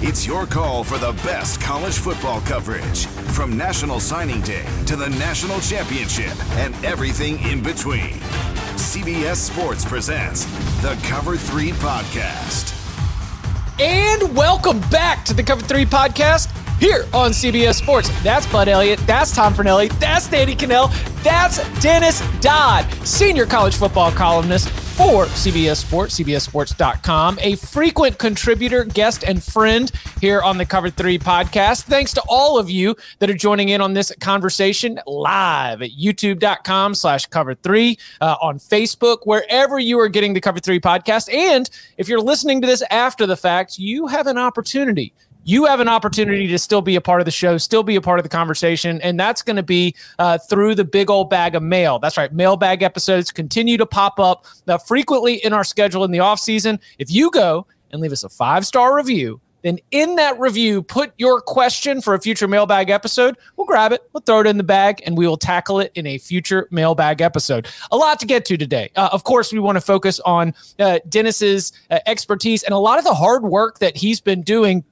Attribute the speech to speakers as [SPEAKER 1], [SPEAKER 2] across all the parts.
[SPEAKER 1] It's your call for the best college football coverage from National Signing Day to the National Championship and everything in between. CBS Sports presents the Cover 3 podcast.
[SPEAKER 2] And welcome back to the Cover 3 podcast here on CBS Sports. That's Bud Elliott. That's Tom Fornelli. That's Danny Kanell. That's Dennis Dodd, senior college football columnist for CBS Sports, CBSSports.com, a frequent contributor, guest, and friend here on the Cover 3 podcast. Thanks to all of you that are joining in on this conversation live at youtube.com slash cover 3, uh, on Facebook, wherever you are getting the Cover 3 podcast. And if you're listening to this after the fact, you have an opportunity you have an opportunity to still be a part of the show, still be a part of the conversation. And that's going to be uh, through the big old bag of mail. That's right. Mailbag episodes continue to pop up uh, frequently in our schedule in the off season. If you go and leave us a five star review, then in that review, put your question for a future mailbag episode. We'll grab it, we'll throw it in the bag, and we will tackle it in a future mailbag episode. A lot to get to today. Uh, of course, we want to focus on uh, Dennis's uh, expertise and a lot of the hard work that he's been doing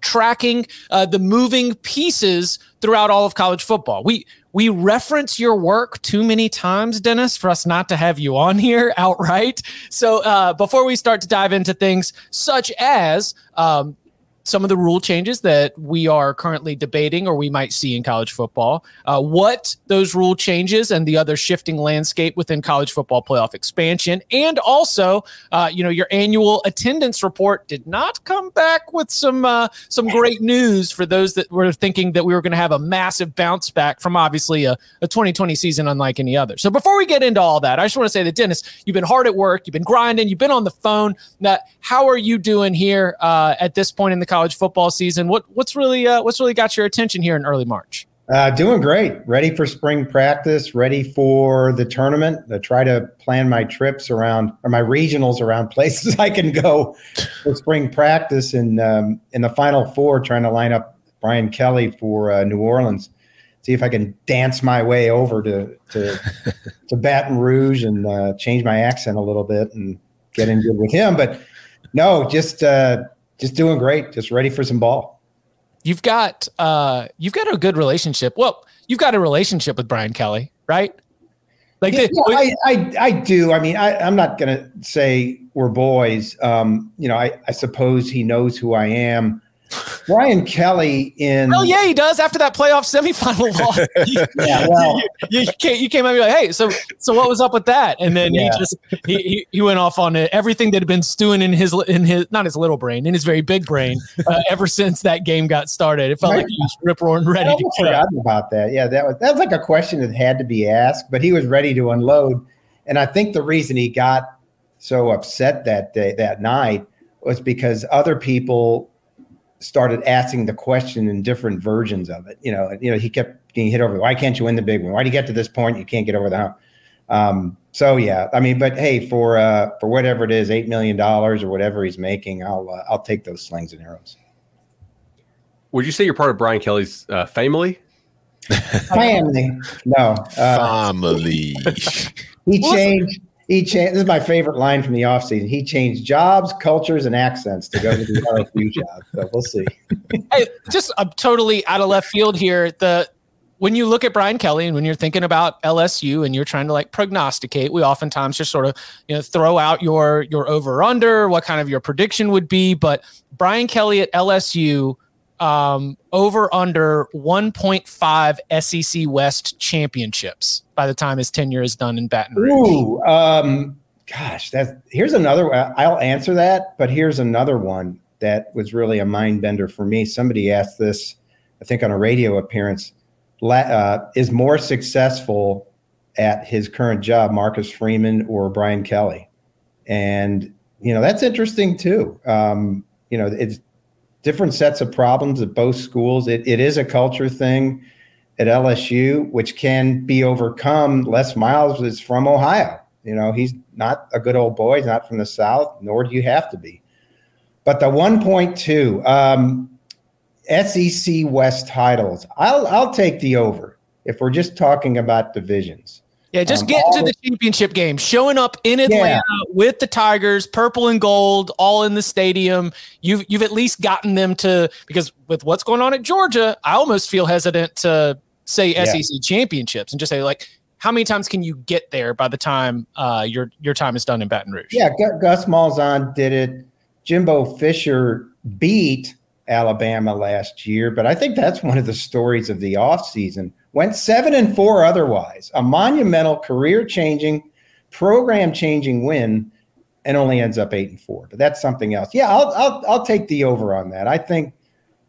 [SPEAKER 2] tracking uh, the moving pieces throughout all of college football. We we reference your work too many times, Dennis, for us not to have you on here outright. So uh, before we start to dive into things such as um, some of the rule changes that we are currently debating or we might see in college football, uh, what those rule changes and the other shifting landscape within college football playoff expansion, and also, uh, you know, your annual attendance report did not come back with some uh, some great news for those that were thinking that we were going to have a massive bounce back from obviously a, a 2020 season unlike any other. So before we get into all that, I just want to say that Dennis, you've been hard at work, you've been grinding, you've been on the phone. That how are you doing here uh, at this point in the college football season. What what's really uh, what's really got your attention here in early March?
[SPEAKER 3] Uh, doing great. Ready for spring practice. Ready for the tournament. I try to plan my trips around or my regionals around places I can go for spring practice. And um, in the final four, trying to line up Brian Kelly for uh, New Orleans. See if I can dance my way over to to, to Baton Rouge and uh, change my accent a little bit and get in good with him. But no, just uh, just doing great. Just ready for some ball.
[SPEAKER 2] You've got uh, you've got a good relationship. Well, you've got a relationship with Brian Kelly, right?
[SPEAKER 3] Like yeah, the, I, I, I do. I mean, I, I'm not gonna say we're boys. Um, you know, I, I suppose he knows who I am. Brian Kelly in.
[SPEAKER 2] Oh yeah, he does. After that playoff semifinal loss, yeah, well, you, you, came, you came at me like, "Hey, so so what was up with that?" And then yeah. he just he, he, went off on it. Everything that had been stewing in his in his not his little brain, in his very big brain, uh, ever since that game got started. It felt right. like he was rip roaring ready. I to
[SPEAKER 3] forgot about that. Yeah, that was that was like a question that had to be asked, but he was ready to unload. And I think the reason he got so upset that day that night was because other people started asking the question in different versions of it. You know, you know, he kept getting hit over. Why can't you win the big one? Why do you get to this point? You can't get over the hump. Um, so yeah, I mean, but hey, for uh, for whatever it is, eight million dollars or whatever he's making, I'll uh, I'll take those slings and arrows.
[SPEAKER 4] Would you say you're part of Brian Kelly's uh, family?
[SPEAKER 3] family, no
[SPEAKER 5] uh, family.
[SPEAKER 3] he changed he changed. This is my favorite line from the offseason. He changed jobs, cultures, and accents to go to the LSU job. So we'll see.
[SPEAKER 2] hey, just I'm totally out of left field here. The when you look at Brian Kelly and when you're thinking about LSU and you're trying to like prognosticate, we oftentimes just sort of you know throw out your your over under, what kind of your prediction would be. But Brian Kelly at LSU um, over under 1.5 SEC West championships by the time his tenure is done in Baton Rouge.
[SPEAKER 3] Ooh, um, gosh, that here's another. I'll answer that, but here's another one that was really a mind bender for me. Somebody asked this, I think, on a radio appearance. Uh, is more successful at his current job, Marcus Freeman or Brian Kelly? And you know that's interesting too. Um, you know, it's different sets of problems at both schools. It, it is a culture thing at LSU, which can be overcome. Les Miles is from Ohio. You know, he's not a good old boy. He's not from the South, nor do you have to be. But the 1.2 um, SEC West titles, I'll I'll take the over if we're just talking about divisions.
[SPEAKER 2] Yeah, just um, get into the championship game, showing up in Atlanta yeah. with the Tigers, purple and gold, all in the stadium. You've you've at least gotten them to because with what's going on at Georgia, I almost feel hesitant to say yeah. SEC championships and just say like, how many times can you get there by the time uh, your your time is done in Baton Rouge?
[SPEAKER 3] Yeah, Gus Malzahn did it. Jimbo Fisher beat Alabama last year, but I think that's one of the stories of the offseason went seven and four otherwise, a monumental career changing, program changing win, and only ends up eight and four. But that's something else. Yeah, I'll, I'll, I'll take the over on that. I think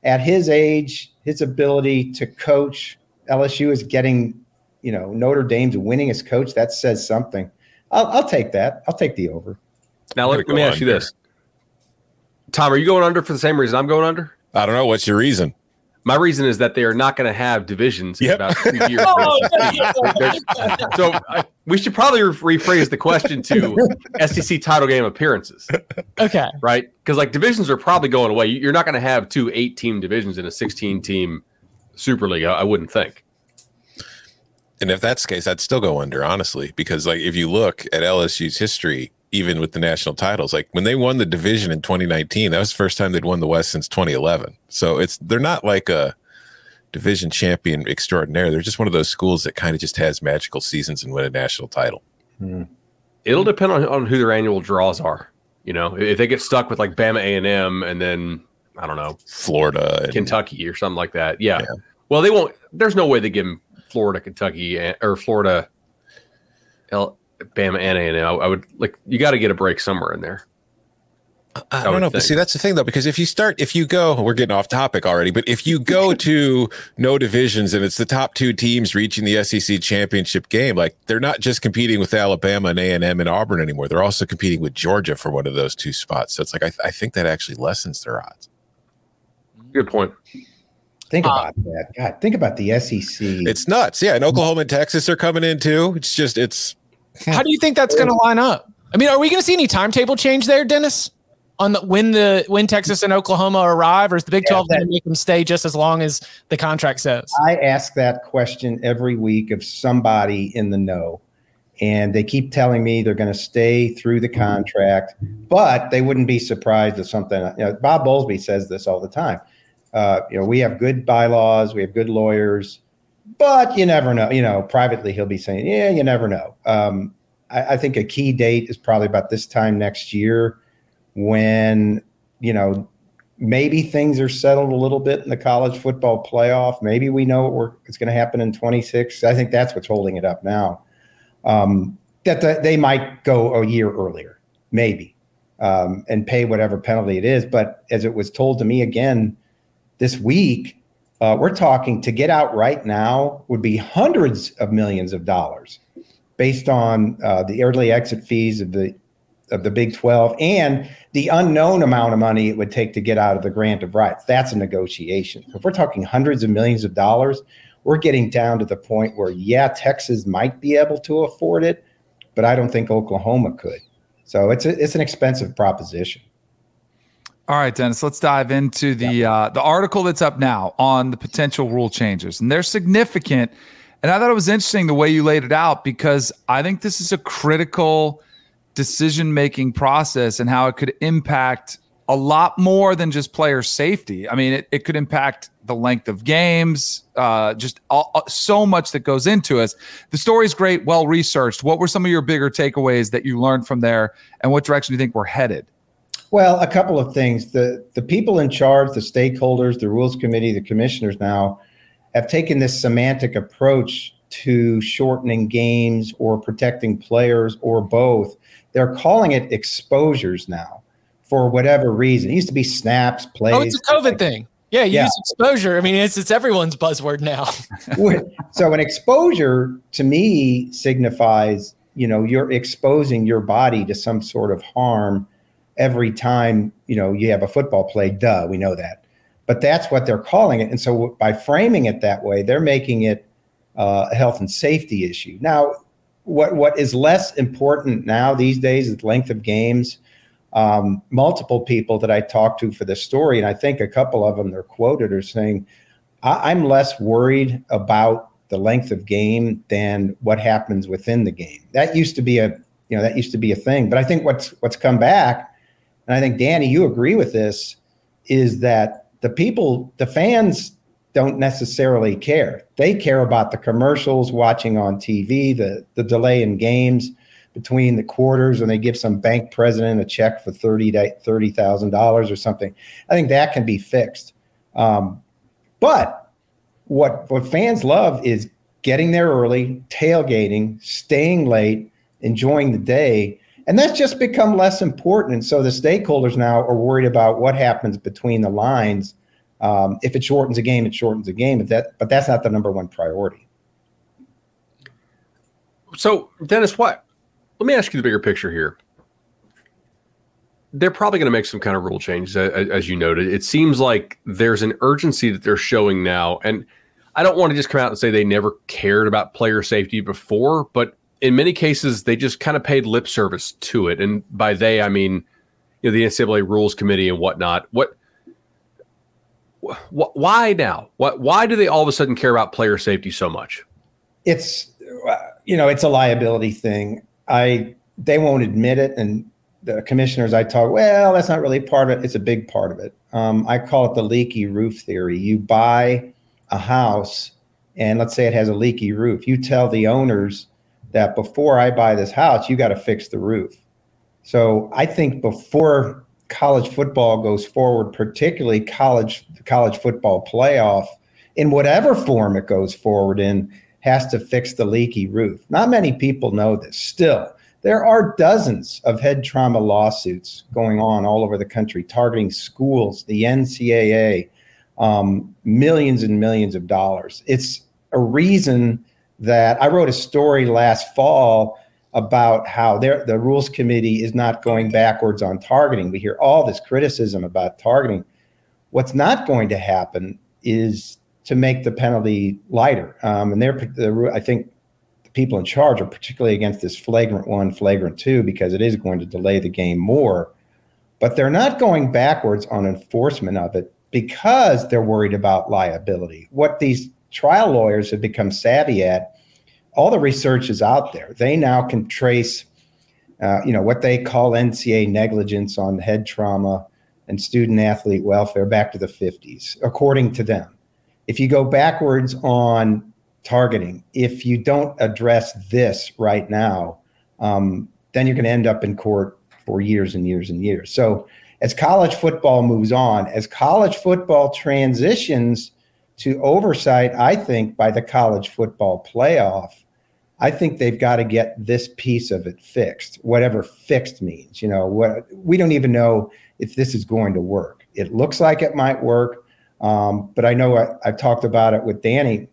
[SPEAKER 3] at his age, his ability to coach, LSU is getting, you know, Notre Dame's winningest coach. That says something. I'll, I'll take that. I'll take the over.
[SPEAKER 4] Now, let, let me ask you this. Tom, are you going under for the same reason I'm going under?
[SPEAKER 5] I don't know. What's your reason?
[SPEAKER 4] My reason is that they are not going to have divisions yep. in about two years. oh, so I, we should probably re- rephrase the question to SEC title game appearances.
[SPEAKER 2] Okay.
[SPEAKER 4] Right? Because like divisions are probably going away. You're not going to have two eight team divisions in a 16 team Super League. I, I wouldn't think.
[SPEAKER 5] And if that's the case, I'd still go under, honestly, because like if you look at LSU's history, even with the national titles. Like when they won the division in 2019, that was the first time they'd won the West since 2011. So it's they're not like a division champion extraordinaire. They're just one of those schools that kind of just has magical seasons and win a national title.
[SPEAKER 4] Hmm. It'll depend on, on who their annual draws are. You know, if they get stuck with like Bama A and M and then I don't know
[SPEAKER 5] Florida,
[SPEAKER 4] and, Kentucky, or something like that. Yeah. yeah. Well, they won't. There's no way they give them Florida, Kentucky, or Florida. L, Bama and A&M. I, I would like you got to get a break somewhere in there.
[SPEAKER 5] I, I don't know. But see, that's the thing though, because if you start, if you go, we're getting off topic already, but if you go to no divisions and it's the top two teams reaching the SEC championship game, like they're not just competing with Alabama and A and M and Auburn anymore. They're also competing with Georgia for one of those two spots. So it's like I, I think that actually lessens their odds.
[SPEAKER 4] Good point.
[SPEAKER 3] Think uh, about that. God, think about the SEC.
[SPEAKER 5] It's nuts. Yeah, and Oklahoma and Texas are coming in too. It's just it's
[SPEAKER 2] how do you think that's going to line up? I mean, are we going to see any timetable change there, Dennis? On the when the when Texas and Oklahoma arrive, or is the Big Twelve going to make them stay just as long as the contract says?
[SPEAKER 3] I ask that question every week of somebody in the know, and they keep telling me they're going to stay through the contract, but they wouldn't be surprised if something. You know, Bob Bowlesby says this all the time. Uh, you know, we have good bylaws, we have good lawyers but you never know. You know, privately he'll be saying, "Yeah, you never know." Um, I, I, think a key date is probably about this time next year, when you know maybe things are settled a little bit in the college football playoff. Maybe we know what it's going to happen in 26. I think that's what's holding it up now. Um, that the, they might go a year earlier, maybe, um, and pay whatever penalty it is. But as it was told to me again this week uh, we're talking to get out right now would be hundreds of millions of dollars based on uh, the early exit fees of the of the Big 12 and the unknown amount of money it would take to get out of the grant of rights. That's a negotiation. If we're talking hundreds of millions of dollars, we're getting down to the point where, yeah, Texas might be able to afford it, but I don't think Oklahoma could. So it's a, it's an expensive proposition.
[SPEAKER 6] All right, Dennis, let's dive into the uh, the article that's up now on the potential rule changes. And they're significant. And I thought it was interesting the way you laid it out because I think this is a critical decision making process and how it could impact a lot more than just player safety. I mean, it, it could impact the length of games, uh, just all, so much that goes into us. The story's great, well researched. What were some of your bigger takeaways that you learned from there, and what direction do you think we're headed?
[SPEAKER 3] Well, a couple of things. The the people in charge, the stakeholders, the rules committee, the commissioners now have taken this semantic approach to shortening games or protecting players or both. They're calling it exposures now for whatever reason. It used to be snaps, plays.
[SPEAKER 2] Oh, it's a COVID thing. Yeah, use yeah. exposure. I mean, it's it's everyone's buzzword now.
[SPEAKER 3] so an exposure to me signifies, you know, you're exposing your body to some sort of harm every time, you know, you have a football play. Duh, we know that. But that's what they're calling it. And so by framing it that way, they're making it uh, a health and safety issue. Now, what what is less important now these days is length of games um, multiple people that I talked to for this story, and I think a couple of them they're quoted are saying, I- am less worried about the length of game than what happens within the game." That used to be a you know that used to be a thing, but I think what's what's come back, and I think Danny, you agree with this, is that the people, the fans don't necessarily care. They care about the commercials, watching on TV, the the delay in games between the quarters and they give some bank president a check for $30,000 or something. I think that can be fixed. Um, but what, what fans love is getting there early, tailgating, staying late, enjoying the day. And that's just become less important. And so the stakeholders now are worried about what happens between the lines. Um, if it shortens a game, it shortens a game. But that, but that's not the number one priority.
[SPEAKER 4] So, Dennis, what let me ask you the bigger picture here. They're probably going to make some kind of rule changes, as you noted. It seems like there's an urgency that they're showing now. And I don't want to just come out and say they never cared about player safety before, but in many cases, they just kind of paid lip service to it. And by they, I mean, you know, the NCAA Rules Committee and whatnot. What, wh- why now? What, why do they all of a sudden care about player safety so much?
[SPEAKER 3] It's, you know, it's a liability thing. I they won't admit it, and the commissioners I talk, well, that's not really part of it. It's a big part of it. Um, I call it the leaky roof theory. You buy a house, and let's say it has a leaky roof. You tell the owners that before I buy this house, you got to fix the roof. So I think before college football goes forward, particularly college college football playoff, in whatever form it goes forward in, has to fix the leaky roof. Not many people know this. Still, there are dozens of head trauma lawsuits going on all over the country targeting schools, the NCAA, um, millions and millions of dollars. It's a reason that I wrote a story last fall about how the rules committee is not going backwards on targeting. We hear all this criticism about targeting. What's not going to happen is to make the penalty lighter. Um, and they're, the, I think the people in charge are particularly against this flagrant one, flagrant two, because it is going to delay the game more. But they're not going backwards on enforcement of it because they're worried about liability. What these trial lawyers have become savvy at, all the research is out there. They now can trace, uh, you know, what they call NCA negligence on head trauma and student athlete welfare back to the 50s, according to them if you go backwards on targeting, if you don't address this right now, um, then you're going to end up in court for years and years and years. So, as college football moves on, as college football transitions to oversight, I think by the college football playoff, I think they've got to get this piece of it fixed, whatever fixed means. You know, what we don't even know if this is going to work. It looks like it might work. Um, but I know I, have talked about it with Danny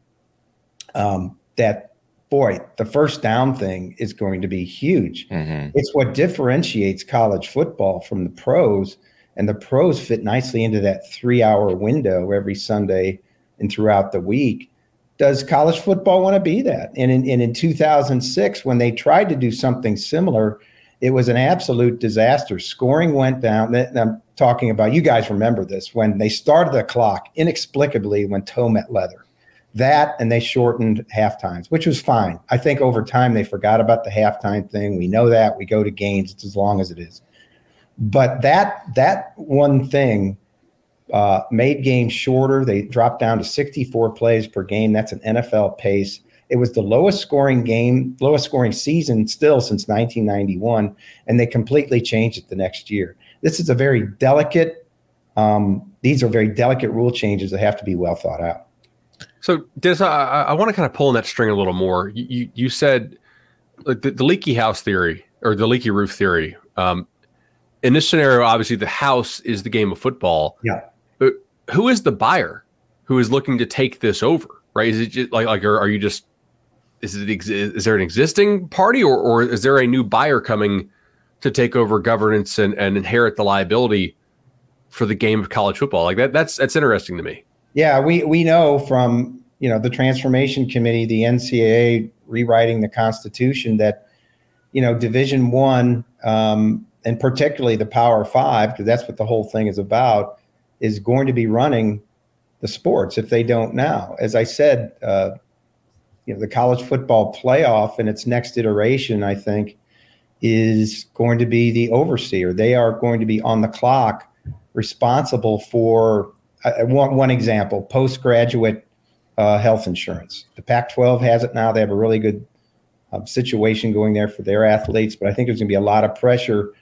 [SPEAKER 3] um, that, boy, the first down thing is going to be huge. Mm-hmm. It's what differentiates college football from the pros. And the pros fit nicely into that three hour window every Sunday and throughout the week. Does college football want to be that? And in, and in 2006, when they tried to do something similar, it was an absolute disaster. Scoring went down. I'm talking about, you guys remember this, when they started the clock inexplicably when toe met leather. that and they shortened half times, which was fine. I think over time they forgot about the halftime thing. We know that. We go to games, it's as long as it is. But that that one thing uh, made games shorter. They dropped down to 64 plays per game. That's an NFL pace. It was the lowest scoring game, lowest scoring season still since 1991, and they completely changed it the next year. This is a very delicate. Um, these are very delicate rule changes that have to be well thought out.
[SPEAKER 4] So, Des, I, I want to kind of pull on that string a little more. You, you, you said the, the, leaky house theory or the leaky roof theory. Um, in this scenario, obviously, the house is the game of football.
[SPEAKER 3] Yeah.
[SPEAKER 4] Who is the buyer who is looking to take this over? Right? Is it just like like are, are you just is it is there an existing party or or is there a new buyer coming to take over governance and, and inherit the liability for the game of college football? Like that that's that's interesting to me.
[SPEAKER 3] Yeah, we we know from you know the transformation committee, the NCAA rewriting the Constitution that you know Division One um, and particularly the Power Five, because that's what the whole thing is about, is going to be running the sports if they don't now. As I said, uh, you know, the college football playoff in its next iteration, I think, is going to be the overseer. They are going to be on the clock, responsible for uh, one, one example: postgraduate uh, health insurance. The Pac-12 has it now. They have a really good um, situation going there for their athletes, but I think there's going to be a lot of pressure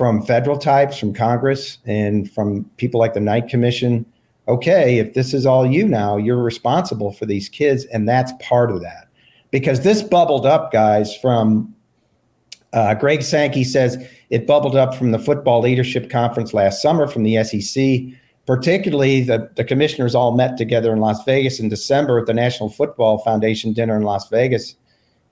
[SPEAKER 3] from federal types, from Congress, and from people like the Knight Commission. Okay, if this is all you now, you're responsible for these kids, and that's part of that. Because this bubbled up, guys, from uh, Greg Sankey says it bubbled up from the Football Leadership Conference last summer from the SEC. Particularly, the, the commissioners all met together in Las Vegas in December at the National Football Foundation dinner in Las Vegas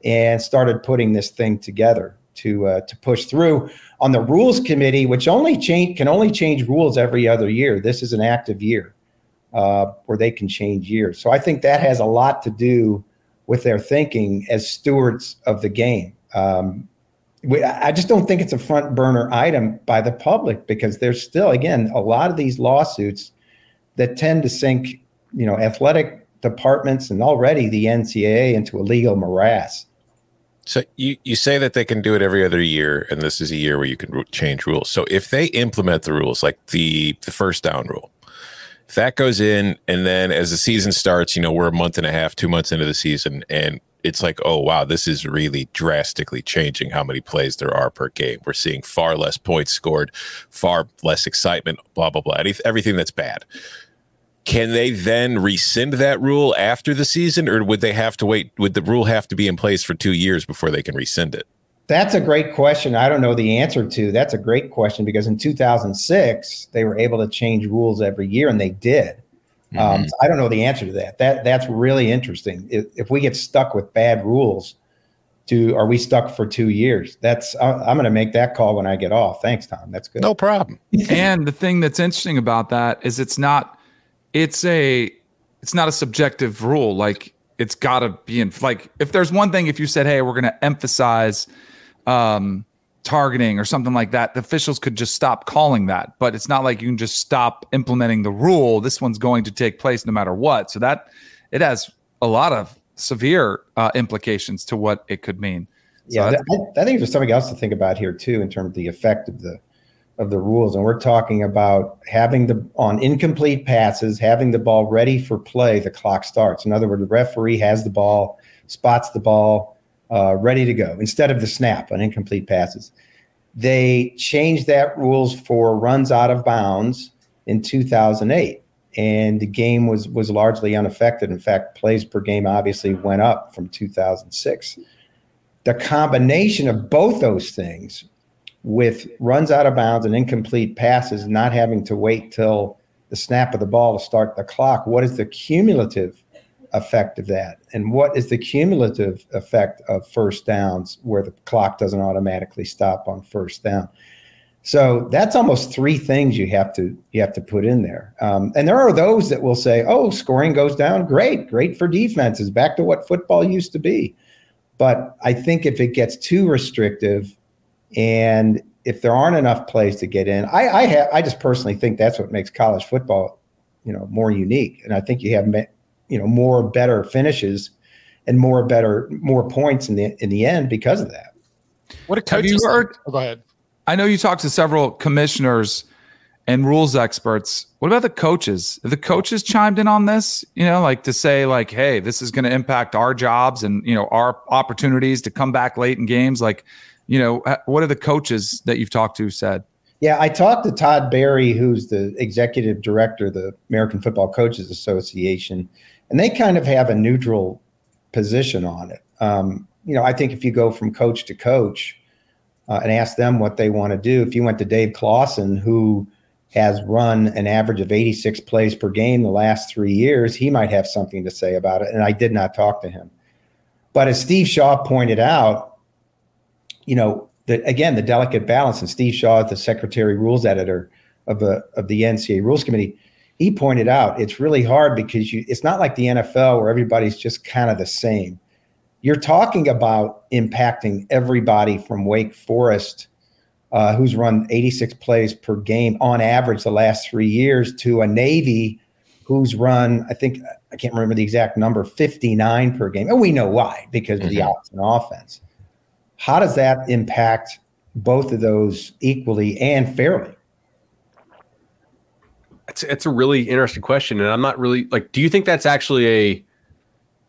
[SPEAKER 3] and started putting this thing together to uh, to push through on the rules committee, which only change can only change rules every other year. This is an active year uh, where they can change years. So I think that has a lot to do with their thinking as stewards of the game. Um, we, I just don't think it's a front burner item by the public because there's still, again, a lot of these lawsuits that tend to sink, you know, athletic departments and already the NCAA into a legal morass.
[SPEAKER 5] So you, you say that they can do it every other year, and this is a year where you can change rules. So if they implement the rules, like the the first down rule, if that goes in, and then as the season starts, you know we're a month and a half, two months into the season, and it's like, oh wow, this is really drastically changing how many plays there are per game. We're seeing far less points scored, far less excitement, blah blah blah, everything that's bad. Can they then rescind that rule after the season, or would they have to wait? Would the rule have to be in place for two years before they can rescind it?
[SPEAKER 3] That's a great question. I don't know the answer to. That's a great question because in 2006 they were able to change rules every year, and they did. Um, mm-hmm. Um, so I don't know the answer to that. That that's really interesting. If, if we get stuck with bad rules, do are we stuck for two years? That's I'm going to make that call when I get off. Thanks, Tom. That's good.
[SPEAKER 5] No problem.
[SPEAKER 6] and the thing that's interesting about that is it's not it's a it's not a subjective rule. Like it's got to be in like if there's one thing if you said hey we're going to emphasize um targeting or something like that the officials could just stop calling that. But it's not like you can just stop implementing the rule. This one's going to take place no matter what. So that it has a lot of severe uh, implications to what it could mean.
[SPEAKER 3] So yeah I, I think there's something else to think about here too in terms of the effect of the of the rules. And we're talking about having the on incomplete passes having the ball ready for play the clock starts. In other words the referee has the ball spots the ball uh, ready to go instead of the snap on incomplete passes. They changed that rules for runs out of bounds in 2008 and the game was was largely unaffected. In fact plays per game obviously went up from 2006 the combination of both those things with runs out of bounds and incomplete passes, not having to wait till the snap of the ball to start the clock. What is the cumulative effect of that? And what is the cumulative effect of first downs where the clock doesn't automatically stop on first down? So that's almost three things you have to you have to put in there. Um, and there are those that will say, "Oh, scoring goes down. Great, great for defenses. Back to what football used to be." But I think if it gets too restrictive, and if there aren't enough plays to get in, I I, have, I just personally think that's what makes college football, you know, more unique. And I think you have you know, more better finishes and more better more points in the in the end because of that.
[SPEAKER 2] What a coach
[SPEAKER 6] Have you heard?
[SPEAKER 2] Oh, go ahead.
[SPEAKER 6] I know you talked to several commissioners and rules experts. What about the coaches? Have the coaches chimed in on this? You know, like to say, like, hey, this is going to impact our jobs and you know our opportunities to come back late in games. Like, you know, what are the coaches that you've talked to said?
[SPEAKER 3] Yeah, I talked to Todd Berry, who's the executive director of the American Football Coaches Association, and they kind of have a neutral position on it. Um, you know, I think if you go from coach to coach uh, and ask them what they want to do, if you went to Dave Clawson, who has run an average of 86 plays per game the last three years, he might have something to say about it. And I did not talk to him. But as Steve Shaw pointed out, you know, the, again, the delicate balance, and Steve Shaw, the secretary rules editor of the of the NCAA Rules Committee, he pointed out it's really hard because you it's not like the NFL where everybody's just kind of the same. You're talking about impacting everybody from Wake Forest, uh, who's run 86 plays per game on average the last three years, to a Navy who's run, I think, I can't remember the exact number, 59 per game. And we know why, because of the mm-hmm. offense. How does that impact both of those equally and fairly?
[SPEAKER 4] It's it's a really interesting question, and I'm not really like. Do you think that's actually a?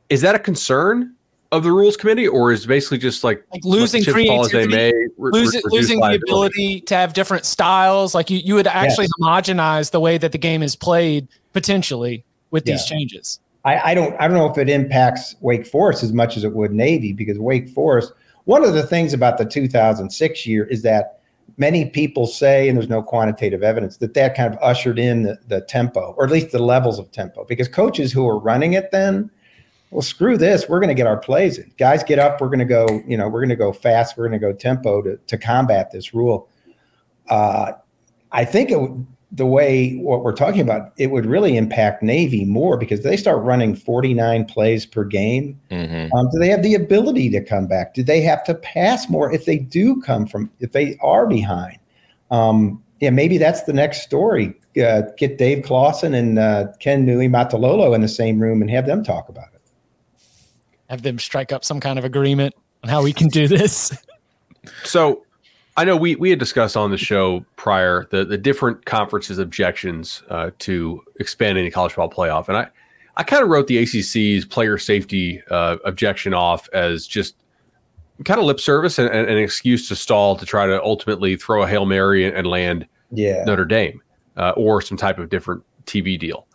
[SPEAKER 4] Is that a concern of the rules committee, or is basically just like,
[SPEAKER 2] like losing creativity, may, re- losing, losing the ability to have different styles? Like you, you would actually yes. homogenize the way that the game is played potentially with yeah. these changes.
[SPEAKER 3] I, I don't I don't know if it impacts Wake Forest as much as it would Navy because Wake Forest. One of the things about the 2006 year is that many people say, and there's no quantitative evidence, that that kind of ushered in the, the tempo, or at least the levels of tempo, because coaches who were running it then, well, screw this, we're going to get our plays in. Guys, get up, we're going to go, you know, we're going to go fast, we're going to go tempo to, to combat this rule. Uh, I think it, the way what we're talking about, it would really impact Navy more because they start running 49 plays per game. Mm-hmm. Um, do they have the ability to come back? Do they have to pass more if they do come from, if they are behind? Um, yeah, maybe that's the next story. Uh, get Dave Clawson and uh, Ken Niumatalolo in the same room and have them talk about it.
[SPEAKER 2] Have them strike up some kind of agreement on how we can do this.
[SPEAKER 4] so I know we we had discussed on the show prior the the different conferences objections uh, to expanding the college football playoff, and I I kind of wrote the ACC's player safety uh, objection off as just kind of lip service and, and, an excuse to stall to try to ultimately throw a hail mary and, and land yeah. Notre Dame uh, or some type of different TV deal.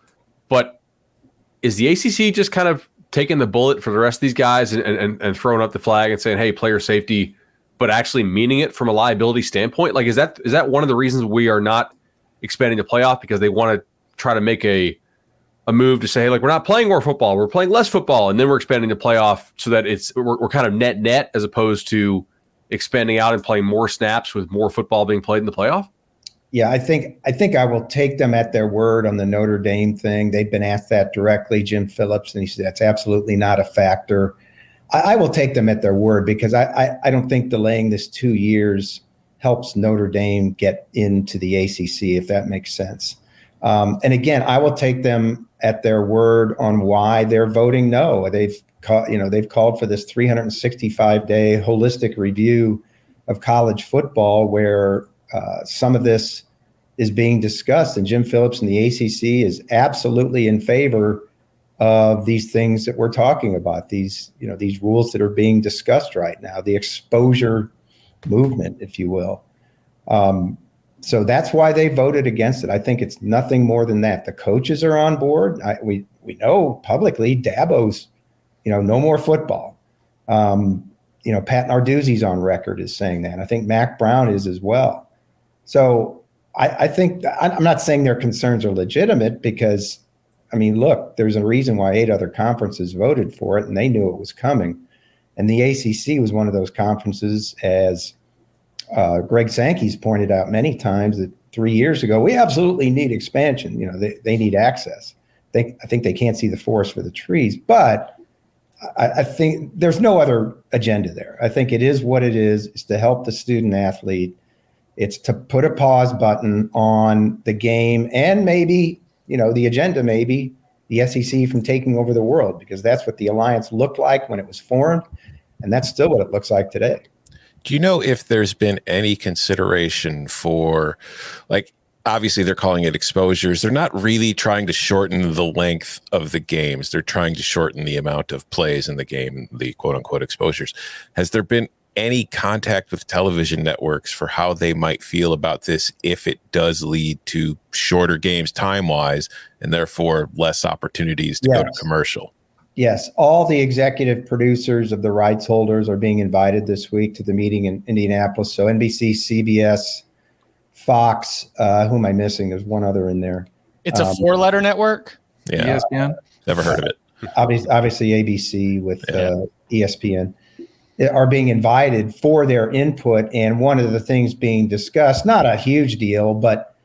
[SPEAKER 4] But is the ACC just kind of taking the bullet for the rest of these guys and, and, and throwing up the flag and saying, "Hey, player safety"? But actually meaning it from a liability standpoint? Like, is that is that one of the reasons we are not expanding the playoff because they want to try to make a a move to say, hey, like we're not playing more football, we're playing less football, and then we're expanding the playoff so that it's we're, we're kind of net net as opposed to expanding out and playing more snaps with more football being played in the playoff.
[SPEAKER 3] Yeah, I think I think I will take them at their word on the Notre Dame thing. They've been asked that directly, Jim Phillips, and he said that's absolutely not a factor. I, I, will take them at their word because I, I, I don't think delaying this two years helps Notre Dame get into the ACC, if that makes sense. Um, and again, I will take them at their word on why they're voting no. They've called, you know, they've called for this 365 day holistic review of college football, where uh, some of this is being discussed. And Jim Phillips and the ACC is absolutely in favor of these things that we're talking about these you know these rules that are being discussed right now the exposure movement if you will. Um, so that's why they voted against it. I think it's nothing more than that. The coaches are on board. I, we we know publicly dabo's you know no more football. Um, you know pat narduzzi's on record is saying that. I think Mack Brown is as well. So I, I think i'm not saying their concerns are legitimate because I mean, look, there's a reason why eight other conferences voted for it, and they knew it was coming. And the ACC was one of those conferences, as uh, Greg Sankey's pointed out many times, that three years ago we absolutely need expansion. You know, they, they need access. They, I think they can't see the forest for the trees, but I, I think there's no other agenda there. I think it is what it is. It's to help the student athlete. It's to put a pause button on the game and maybe you know, the agenda maybe the SEC from taking over the world because that's what the alliance looked like when it was formed, and that's still what it looks like today.
[SPEAKER 5] Do you know if there's been any consideration for, like, obviously they're calling it exposures. They're not really trying to shorten the length of the games. They're trying to shorten the amount of plays in the game, the quote unquote exposures. Has there been any contact with television networks for how they might feel about this if it does lead to shorter games time wise and therefore less opportunities to yes. go to commercial?
[SPEAKER 3] Yes, all the executive producers of the rights holders are being invited this week to the meeting in Indianapolis. So NBC, CBS, Fox. Uh, who am I missing? There's one other in there.
[SPEAKER 2] It's a um, four-letter network.
[SPEAKER 5] Yeah, ESPN. Never heard of it.
[SPEAKER 3] Obviously, obviously ABC with yeah. uh, ESPN are being invited for their input. And one of the things being discussed, not a huge deal, but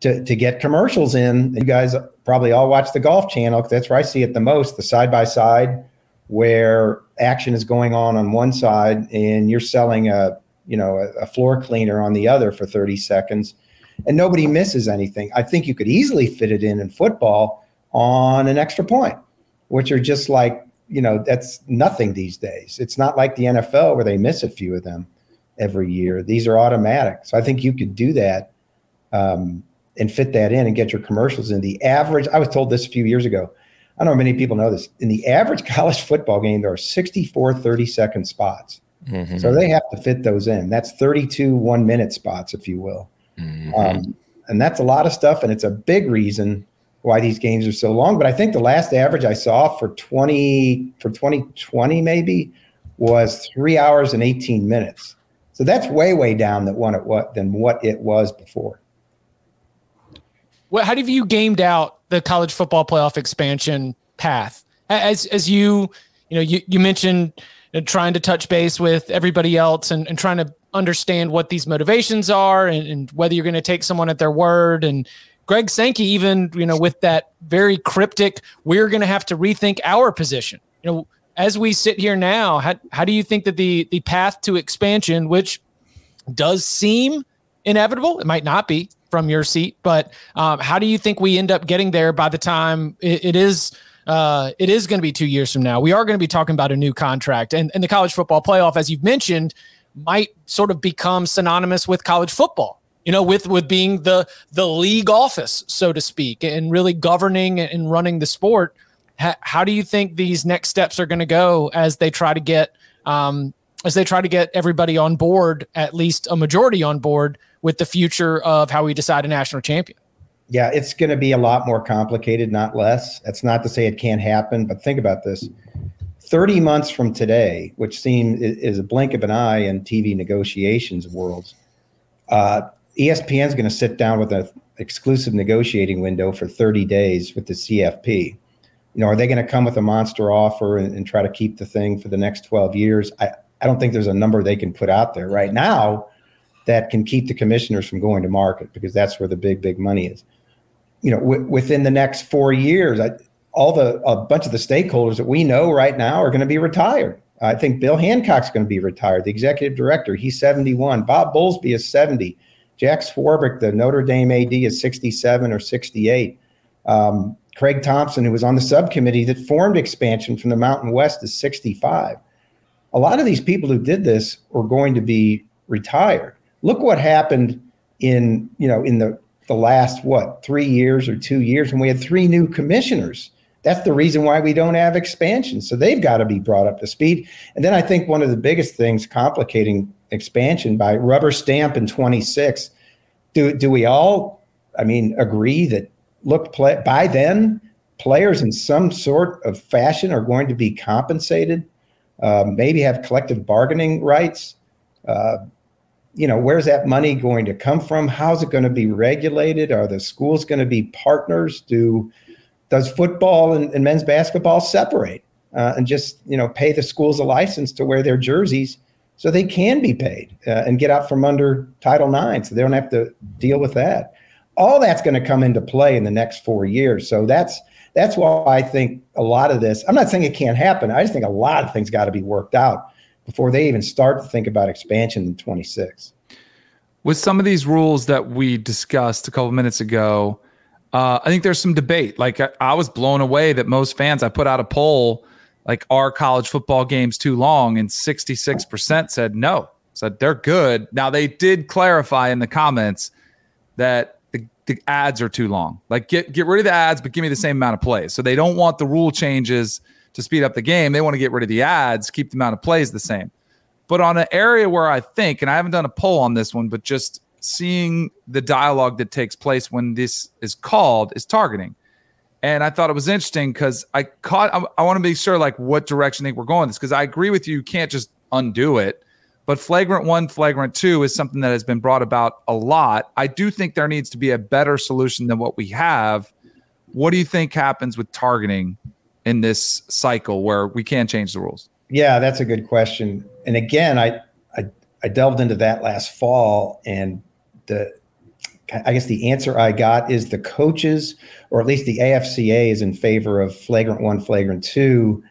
[SPEAKER 3] to, to get commercials in, you guys probably all watch the Golf Channel that's where I see it the most the side by side where action is going on on one side and you're selling a you know a, a floor cleaner on the other for 30 seconds and nobody misses anything i think you could easily fit it in in football on an extra point which are just like you know that's nothing these days. It's not like the NFL where they miss a few of them every year. These are automatic. So I think you could do that um, and fit that in and get your commercials in. The average, I was told this a few years ago. I don't know how many people know this. In the average college football game, there are 64 30 second spots. Mm-hmm. So they have to fit those in. That's 32 one minute spots, if you will. Mm-hmm. Um, and that's a lot of stuff. And it's a big reason why these games are so long. But I think the last average I saw for 20 for 2020 maybe was three hours and 18 minutes. So that's way, way down than what it was than what it was before.
[SPEAKER 2] Well, how have you gamed out the college football playoff expansion path? As as you you know you you mentioned trying to touch base with everybody else and, and trying to understand what these motivations are and, and whether you're going to take someone at their word and Greg Sankey, even you know, with that very cryptic, we're going to have to rethink our position. You know, as we sit here now, how, how do you think that the the path to expansion, which does seem inevitable, it might not be from your seat, but um, how do you think we end up getting there by the time it, it is? Uh, it is going to be two years from now. We are going to be talking about a new contract, and, and the college football playoff, as you've mentioned, might sort of become synonymous with college football you know, with with being the the league office, so to speak, and really governing and running the sport. How, how do you think these next steps are going to go as they try to get um, as they try to get everybody on board, at least a majority on board, with the future of how we decide a national champion?
[SPEAKER 3] Yeah, it's going to be a lot more complicated, not less. That's not to say it can't happen, but think about this. 30 months from today, which seems is a blink of an eye in TV negotiations worlds, uh, ESPN is going to sit down with an exclusive negotiating window for 30 days with the CFP. You know, are they going to come with a monster offer and, and, try to keep the thing for the next 12 years? I, I don't think there's a number they can put out there right now that can keep the commissioners from going to market because that's where the big, big money is. You know, w- within the next four years, I, all the a bunch of the stakeholders that we know right now are going to be retired. I think Bill Hancock's going to be retired, the executive director. He's 71. Bob Bowlesby is 70. Jack Swarbrick, the Notre Dame AD, is 67 or 68. Um, Craig Thompson, who was on the subcommittee that formed expansion from the Mountain West, is 65. A lot of these people who did this are going to be retired. Look what happened in you know in the the last what three years or two years when we had three new commissioners. That's the reason why we don't have expansion. So they've got to be brought up to speed. And then I think one of the biggest things complicating expansion by rubber stamp in 26. Do do we all, I mean, agree that look play, by then players in some sort of fashion are going to be compensated, uh, maybe have collective bargaining rights. Uh, you know, where's that money going to come from? How's it going to be regulated? Are the schools going to be partners? Do does football and, and men's basketball separate uh, and just you know pay the schools a license to wear their jerseys so they can be paid uh, and get out from under Title IX, so they don't have to deal with that. All that's going to come into play in the next four years. So that's that's why I think a lot of this. I'm not saying it can't happen. I just think a lot of things got to be worked out before they even start to think about expansion in 26.
[SPEAKER 6] With some of these rules that we discussed a couple minutes ago, Uh, I think there's some debate. Like I, I was blown away that most fans. I put out a poll, like are college football games too long, and 66% said no. Said they're good. Now they did clarify in the comments that the, the ads are too long. Like get get rid of the ads, but give me the same amount of plays. So they don't want the rule changes to speed up the game. They want to get rid of the ads, keep the amount of plays the same. But on an area where I think, and I haven't done a poll on this one, but just seeing the dialogue that takes place when this is called is targeting. And I thought it was interesting because I caught, I, I want to be sure like what direction I think we're going this because I agree with you. You can't just undo it. But flagrant one, flagrant two is something that has been brought about a lot. I do think there needs to be a better solution than what we have. What do you think happens with targeting in this cycle where we can't change the rules?
[SPEAKER 3] Yeah, that's a good question. And again, I, I I delved into that last fall, and the I guess the answer I got is the coaches, or at least the AFCA, is in favor of flagrant one, flagrant two.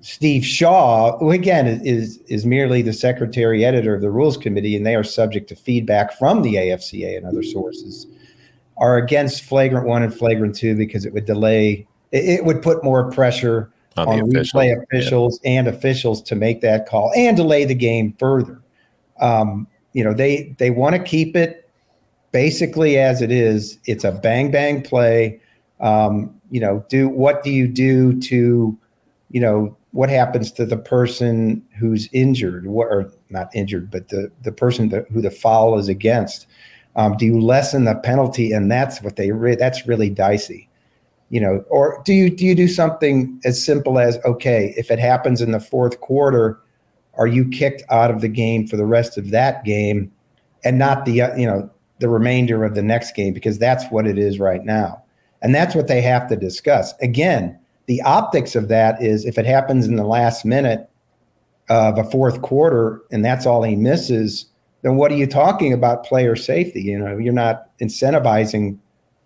[SPEAKER 3] Steve Shaw, who again is is merely the secretary editor of the rules committee, and they are subject to feedback from the AFCA and other sources, are against flagrant one and flagrant two because it would delay, it, it would put more pressure on, on replay officials, officials yeah. and officials to make that call and delay the game further. Um, you know, they they want to keep it basically as it is. It's a bang bang play. Um, you know, do what do you do to, you know, what happens to the person who's injured, what, or not injured, but the the person that, who the foul is against? Um, do you lessen the penalty? And that's what they re- that's really dicey you know or do you do you do something as simple as okay if it happens in the fourth quarter are you kicked out of the game for the rest of that game and not the you know the remainder of the next game because that's what it is right now and that's what they have to discuss again the optics of that is if it happens in the last minute of a fourth quarter and that's all he misses then what are you talking about player safety you know you're not incentivizing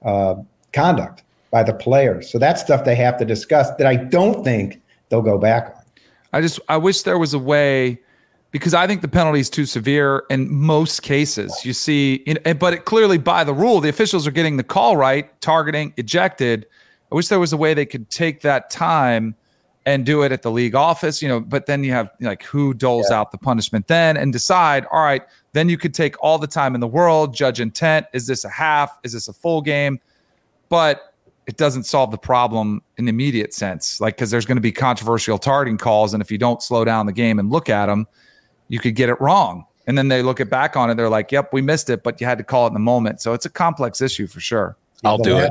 [SPEAKER 3] uh, conduct by the players. So that's stuff they have to discuss that I don't think they'll go back on.
[SPEAKER 6] I just I wish there was a way because I think the penalty is too severe in most cases. You see, but it clearly by the rule, the officials are getting the call right, targeting, ejected. I wish there was a way they could take that time and do it at the league office, you know, but then you have like who doles yeah. out the punishment then and decide, all right, then you could take all the time in the world, judge intent. Is this a half? Is this a full game? But it doesn't solve the problem in the immediate sense. Like, because there's going to be controversial targeting calls. And if you don't slow down the game and look at them, you could get it wrong. And then they look it back on it. They're like, yep, we missed it, but you had to call it in the moment. So it's a complex issue for sure.
[SPEAKER 5] I'll do it.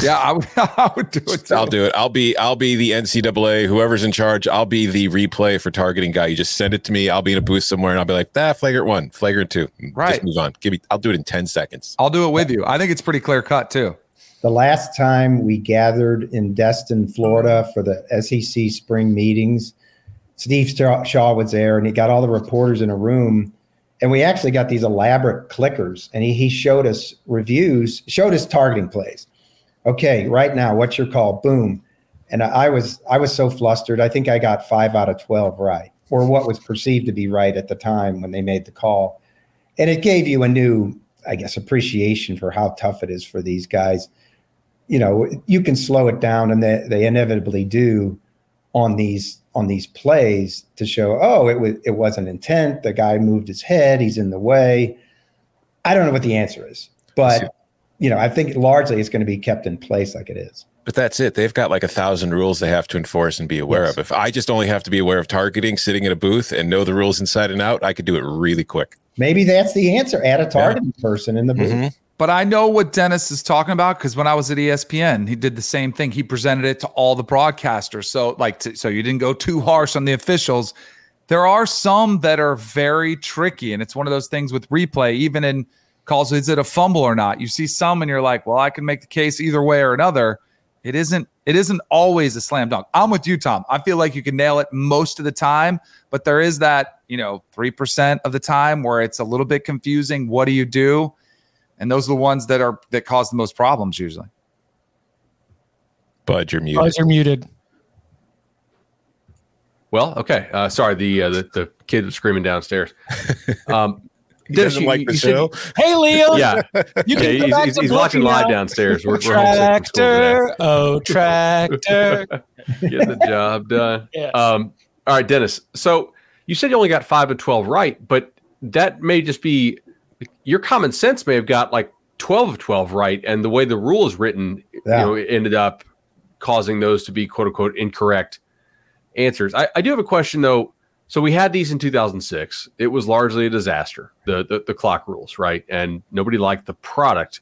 [SPEAKER 6] Yeah, I would, I would do it. Too.
[SPEAKER 5] I'll do it. I'll be I'll be the NCAA, whoever's in charge. I'll be the replay for targeting guy. You just send it to me. I'll be in a booth somewhere, and I'll be like, "That flagrant one, flagrant two.
[SPEAKER 6] Right.
[SPEAKER 5] Just move on. Give me. I'll do it in ten seconds.
[SPEAKER 6] I'll do it with you. I think it's pretty clear cut too
[SPEAKER 3] the last time we gathered in Destin, Florida for the SEC spring meetings, Steve Shaw was there and he got all the reporters in a room. And we actually got these elaborate clickers and he, he showed us reviews, showed us targeting plays. Okay, right now, what's your call? Boom. And I was I was so flustered. I think I got five out of 12 right, or what was perceived to be right at the time when they made the call. And it gave you a new, I guess, appreciation for how tough it is for these guys you know you can slow it down and they, they inevitably do on these on these plays to show oh it was it wasn't intent. The guy moved his head. He's in the way. I don't know what the answer is but you know i think largely it's going to be kept in place like it is.
[SPEAKER 5] But that's it. They've got like a thousand rules they have to enforce and be aware yes. of. If i just only have to be aware of targeting sitting in a booth and know the rules inside and out i could do it really quick.
[SPEAKER 3] Maybe that's the answer. Add a targeting yeah. person in the booth. Mm-hmm.
[SPEAKER 6] But I know what Dennis is talking about because when I was at ESPN, he did the same thing. He presented it to all the broadcasters. So, like, to, so you didn't go too harsh on the officials. There are some that are very tricky, and it's one of those things with replay. Even in calls, is it a fumble or not? You see some, and you're like, well, I can make the case either way or another. It isn't. It isn't always a slam dunk. I'm with you, Tom. I feel like you can nail it most of the time, but there is that, you know, three percent of the time where it's a little bit confusing. What do you do? And those are the ones that are that cause the most problems usually.
[SPEAKER 5] Bud, you're muted.
[SPEAKER 2] Bud, you're muted.
[SPEAKER 4] Well, okay. Uh, sorry, the, uh, the the kid was screaming downstairs. Um,
[SPEAKER 5] He
[SPEAKER 4] Dennis,
[SPEAKER 5] doesn't
[SPEAKER 4] you-
[SPEAKER 5] like
[SPEAKER 4] you
[SPEAKER 5] the
[SPEAKER 4] should-
[SPEAKER 5] show.
[SPEAKER 2] Hey, Leo.
[SPEAKER 4] Yeah,
[SPEAKER 2] You can
[SPEAKER 4] yeah he's, he's, he's watching
[SPEAKER 2] Brooklyn
[SPEAKER 4] live downstairs. We're, we're homesick from school today.
[SPEAKER 2] Tractor. Oh, tractor.
[SPEAKER 4] Get the job done.
[SPEAKER 2] Yes.
[SPEAKER 4] Um, all right, Dennis. So you said you only got five of twelve right, but that may just be your common sense may have got like twelve of twelve right, and the way the rule is written,
[SPEAKER 3] Yeah.
[SPEAKER 4] you know, it ended up causing those to be quote unquote incorrect answers. I, I do have a question though. So we had these in 2006. It was largely a disaster. The, the the clock rules, right? And nobody liked the product.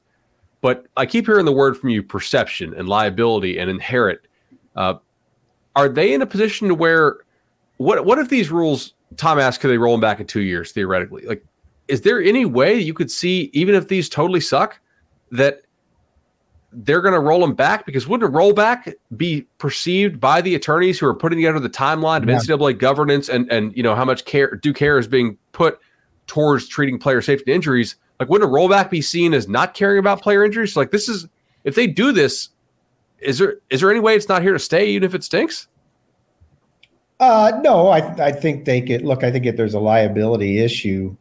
[SPEAKER 4] But I keep hearing the word from you: perception and liability and inherit. Uh, are they in a position to where what what if these rules Tom asked could they roll them back in two years theoretically? Like, is there any way you could see even if these totally suck that they're going to roll them back because wouldn't a rollback be perceived by the attorneys who are putting together the timeline of
[SPEAKER 3] Yeah.
[SPEAKER 4] NCAA governance and and you know how much care due care is being put towards treating player safety injuries? Like, wouldn't a rollback be seen as not caring about player injuries? Like, this is if they do this, is there is there any way it's not here to stay even if it stinks?
[SPEAKER 3] Uh, no, I, I think they could look. I think if there's a liability issue,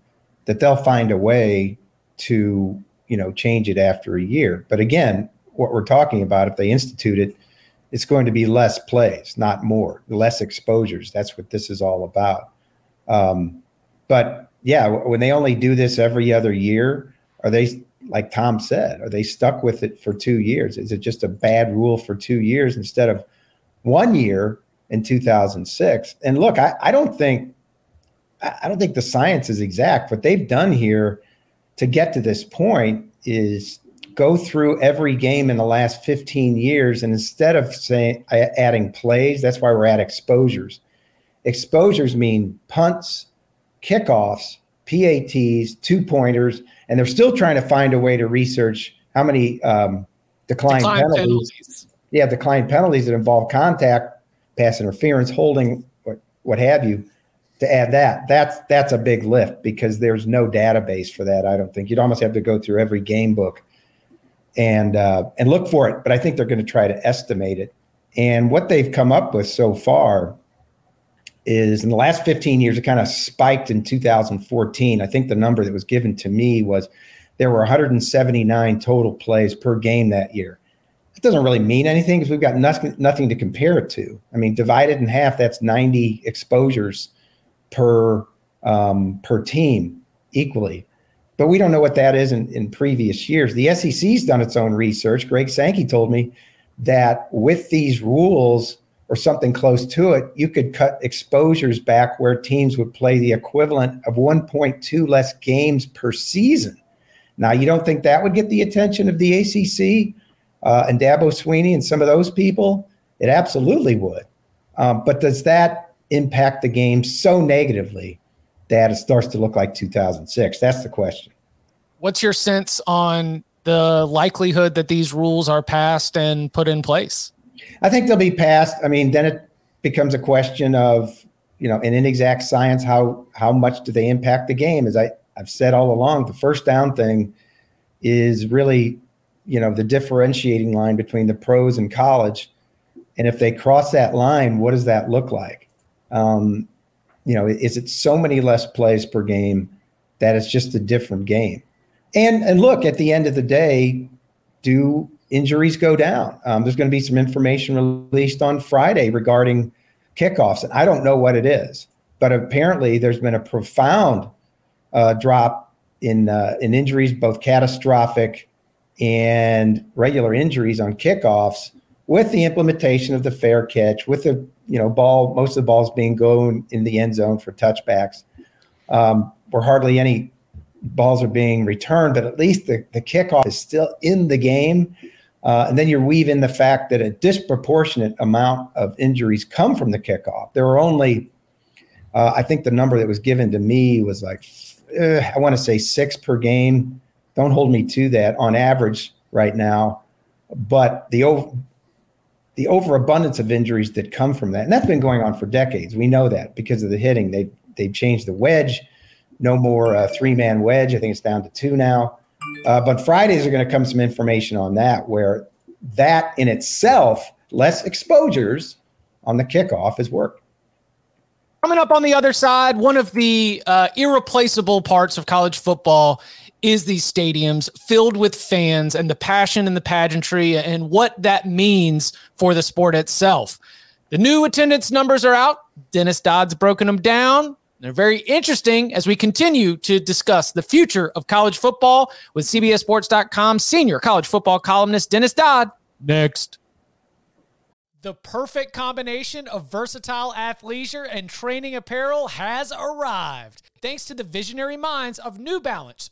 [SPEAKER 3] that they'll find a way to you know change it after a year. But again, what we're talking about, if they institute it, it's going to be less plays, not more, less exposures. That's what this is all about. Um, but yeah, when they only do this every other year, are they like Tom said? Are they stuck with it for two years? Is it just a bad rule for two years instead of one year? in 2006. And look, I, I don't think I don't think the science is exact. What they've done here to get to this point is go through every game in the last 15 years, and instead of saying adding plays, that's why we're at exposures. Exposures mean punts, kickoffs, PATs, two pointers, and they're still trying to find a way to research how many um, decline,
[SPEAKER 2] Decline
[SPEAKER 3] penalties
[SPEAKER 2] penalties.
[SPEAKER 3] yeah, decline penalties that involve contact, pass interference, holding, what, what have you, to add that. That's that's a big lift because there's no database for that. I don't think you'd almost have to go through every game book and uh, and look for it. But I think they're going to try to estimate it. And what they've come up with so far is in the last 15 years, it kind of spiked in 2014. I think the number that was given to me was there were 179 total plays per game that year it doesn't really mean anything because we've got nothing, nothing to compare it to. I mean, divided in half, that's 90 exposures per um, per team equally. But we don't know what that is in, in previous years. The SEC's done its own research. Greg Sankey told me that with these rules or something close to it, you could cut exposures back where teams would play the equivalent of 1.2 less games per season. Now, you don't think that would get the attention of the ACC? uh, and Dabo Swinney and some of those people, it absolutely would. Um, but does that impact the game so negatively that it starts to look like 2006? That's the question.
[SPEAKER 2] What's your sense on the likelihood that these rules are passed and put in place?
[SPEAKER 3] I think they'll be passed. I mean, then it becomes a question of, you know, in inexact science, how how much do they impact the game? As I, I've said all along, the first down thing is really you know the differentiating line between the pros and college and if they cross that line what does that look like um, you know is it so many less plays per game that it's just a different game? And and look at the end of the day do injuries go down? Um, there's going to be some information released on friday regarding kickoffs and i don't know what it is but apparently there's been a profound uh, drop in uh, in injuries both catastrophic and regular injuries on kickoffs with the implementation of the fair catch, with the you know ball, most of the balls being going in the end zone for touchbacks, um, where hardly any balls are being returned, but at least the, the kickoff is still in the game. Uh, and then you weave in the fact that a disproportionate amount of injuries come from the kickoff. There were only, uh, I think the number that was given to me was like, uh, I want to say six per game don't hold me to that on average right now. But the over, the overabundance of injuries that come from that, and that's been going on for decades. We know that because of the hitting. They they've changed the wedge. No more uh, three man wedge. I think it's down to two now. Uh, but Fridays are going to come some information on that, where that in itself, less exposures on the kickoff is work.
[SPEAKER 2] Coming up on the other side, one of the uh, irreplaceable parts of college football is these stadiums filled with fans and the passion and the pageantry and what that means for the sport itself. The new attendance numbers are out. Dennis Dodd's broken them down. They're very interesting as we continue to discuss the future of college football with CBSSports.com senior college football columnist Dennis Dodd. Next. The perfect combination of versatile athleisure and training apparel has arrived. Thanks to the visionary minds of New Balance,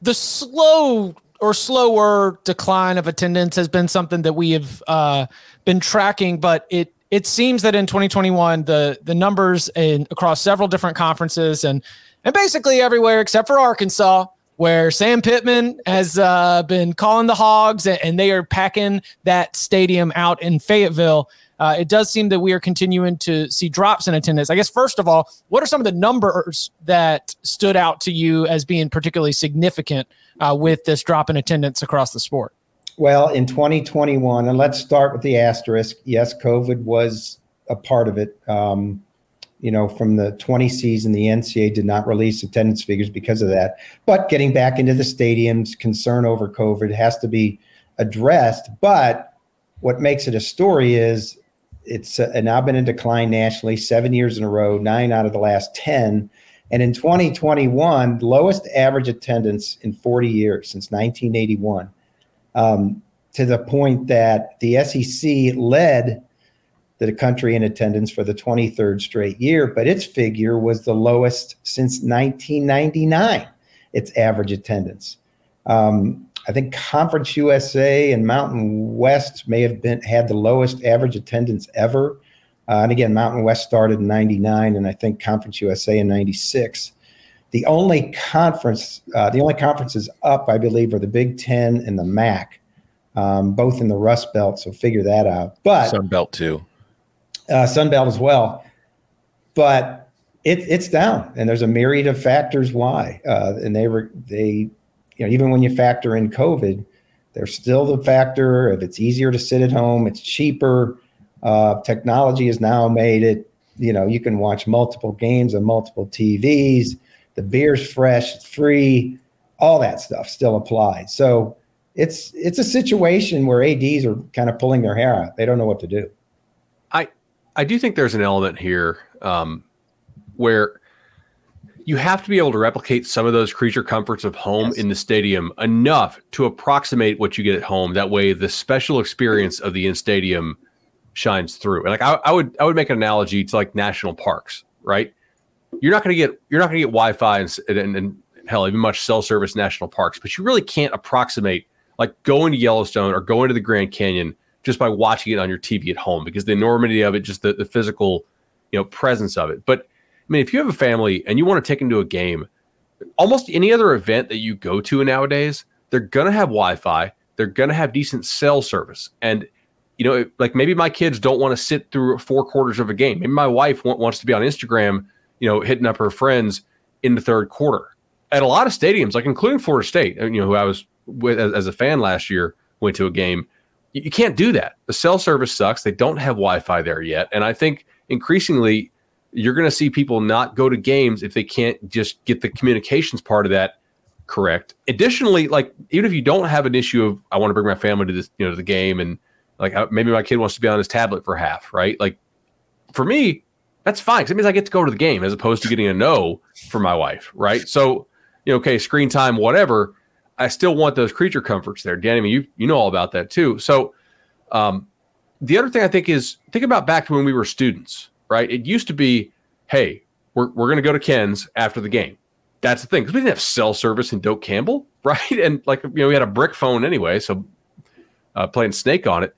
[SPEAKER 2] the slow or slower decline of attendance has been something that we have uh, been tracking, but it it seems that in 2021 the the numbers in across several different conferences and and basically everywhere except for Arkansas, where Sam Pittman has uh, been calling the hogs and, and they are packing that stadium out in Fayetteville uh, it does seem that we are continuing to see drops in attendance. I guess, first of all, what are some of the numbers that stood out to you as being particularly significant uh, with this drop in attendance across the sport?
[SPEAKER 3] Well, in 2021, and let's start with the asterisk. Yes, COVID was a part of it. Um, you know, from the 20 season, the NCAA did not release attendance figures because of that. But getting back into the stadiums, concern over COVID has to be addressed. But what makes it a story is it's uh, now been in decline nationally seven years in a row, nine out of the last 10. And in 2021, lowest average attendance in 40 years since 1981, um, to the point that the SEC led the country in attendance for the 23rd straight year, but its figure was the lowest since 1999, its average attendance. Um, I think Conference USA and Mountain West may have been had the lowest average attendance ever. Uh, and again, Mountain West started in 99, and I think Conference USA in 96. The only conference, uh, the only conferences up, I believe, are the Big Ten and the MAC, um, both in the Rust Belt. So figure that out. But
[SPEAKER 5] Sun Belt too.
[SPEAKER 3] Uh, Sun Belt as well. But it, it's down, and there's a myriad of factors why. Uh, and they were they you know, even when you factor in COVID, there's still the factor of it's easier to sit at home, it's cheaper. Uh, technology has now made it, you know, you can watch multiple games on multiple TVs. The beer's fresh, it's free, all that stuff still applies. So it's it's a situation where ads are kind of pulling their hair out. They don't know what to do.
[SPEAKER 4] I I do think there's an element here um, where you have to be able to replicate some of those creature comforts of home yes. in the stadium enough to approximate what you get at home. That way, the special experience of the in stadium shines through. And like I, I, would, I would make an analogy to like national parks, right? You're not going to get, you're not going to get Wi-Fi and, and, and hell, even much cell service national parks, but you really can't approximate like going to Yellowstone or going to the Grand Canyon just by watching it on your TV at home because the enormity of it, just the, the physical, you know, presence of it. But mean, if you have a family and you want to take them to a game, almost any other event that you go to nowadays, they're gonna have Wi-Fi. They're gonna have decent cell service, and you know, like maybe my kids don't want to sit through four quarters of a game. Maybe my wife wants to be on Instagram, you know, hitting up her friends in the third quarter. At a lot of stadiums, like including Florida State, uh, you know, who I was with as, as a fan last year, went to a game. You, you can't do that. The cell service sucks. They don't have Wi-Fi there yet, and I think increasingly you're going to see people not go to games if they can't just get the communications part of that correct. Additionally, like even if you don't have an issue of I want to bring my family to this, you know, to the game, and like maybe my kid wants to be on his tablet for half, right? Like for me, that's fine. Cause it means I get to go to the game as opposed to getting a no for my wife, right? So, you know, okay, screen time, whatever. I still want those creature comforts there. Danny, I mean, you you know all about that too. So, um, the other thing I think is think about back to when we were students, right? It used to be, hey, we're we're gonna go to Ken's after the game. That's the thing because we didn't have cell service in Doak Campbell, right? And like you know, we had a brick phone anyway, so uh, playing Snake on it.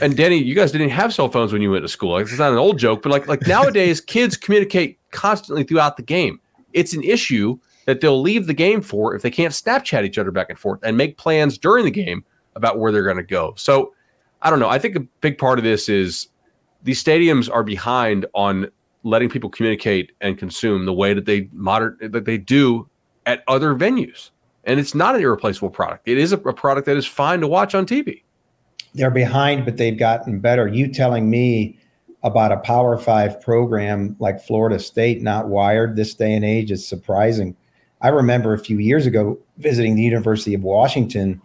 [SPEAKER 4] And Danny, you guys didn't have cell phones when you went to school. Like, it's not an old joke, but like like nowadays, kids communicate constantly throughout the game. It's an issue that they'll leave the game for if they can't Snapchat each other back and forth and make plans during the game about where they're going to go. So I don't know. I think a big part of this is these stadiums are behind on letting people communicate and consume the way that they modern that they do at other venues. And it's not an irreplaceable product. It is a, a product that is fine to watch on TV.
[SPEAKER 3] They're behind, but they've gotten better. You telling me about a Power Five program like Florida State not wired this day and age is surprising. I remember a few years ago visiting the University of Washington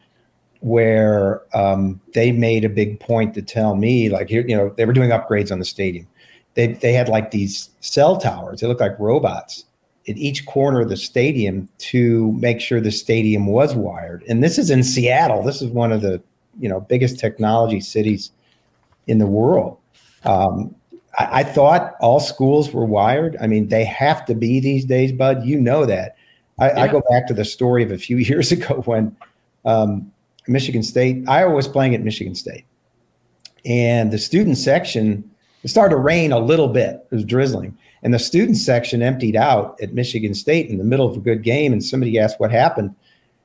[SPEAKER 3] where um, they made a big point to tell me, like, here, you know, they were doing upgrades on the stadium. They, they had like these cell towers, they looked like robots at each corner of the stadium to make sure the stadium was wired. And this is in Seattle. This is one of the, you know, biggest technology cities in the world. Um, I, I thought all schools were wired. I mean, they have to be these days, Bud. You know that. I, yeah. I go back to the story of a few years ago when um, Michigan State, Iowa was playing at Michigan State. And the student section, it started to rain a little bit. It was drizzling. And the student section emptied out at Michigan State in the middle of a good game. And somebody asked what happened.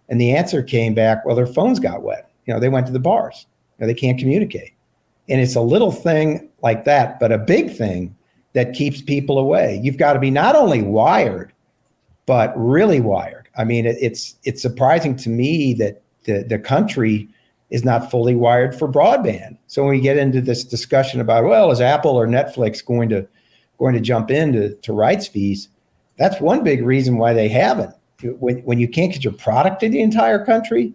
[SPEAKER 3] And the answer came back, well, their phones got wet. You know, they went to the bars. You know, they can't communicate. And it's a little thing like that, but a big thing that keeps people away. You've got to be not only wired, but really wired. I mean, it, it's it's surprising to me that the, the country is not fully wired for broadband. So when we get into this discussion about, well, is Apple or Netflix going to going to jump into to rights fees? That's one big reason why they haven't. When, when you can't get your product to the entire country,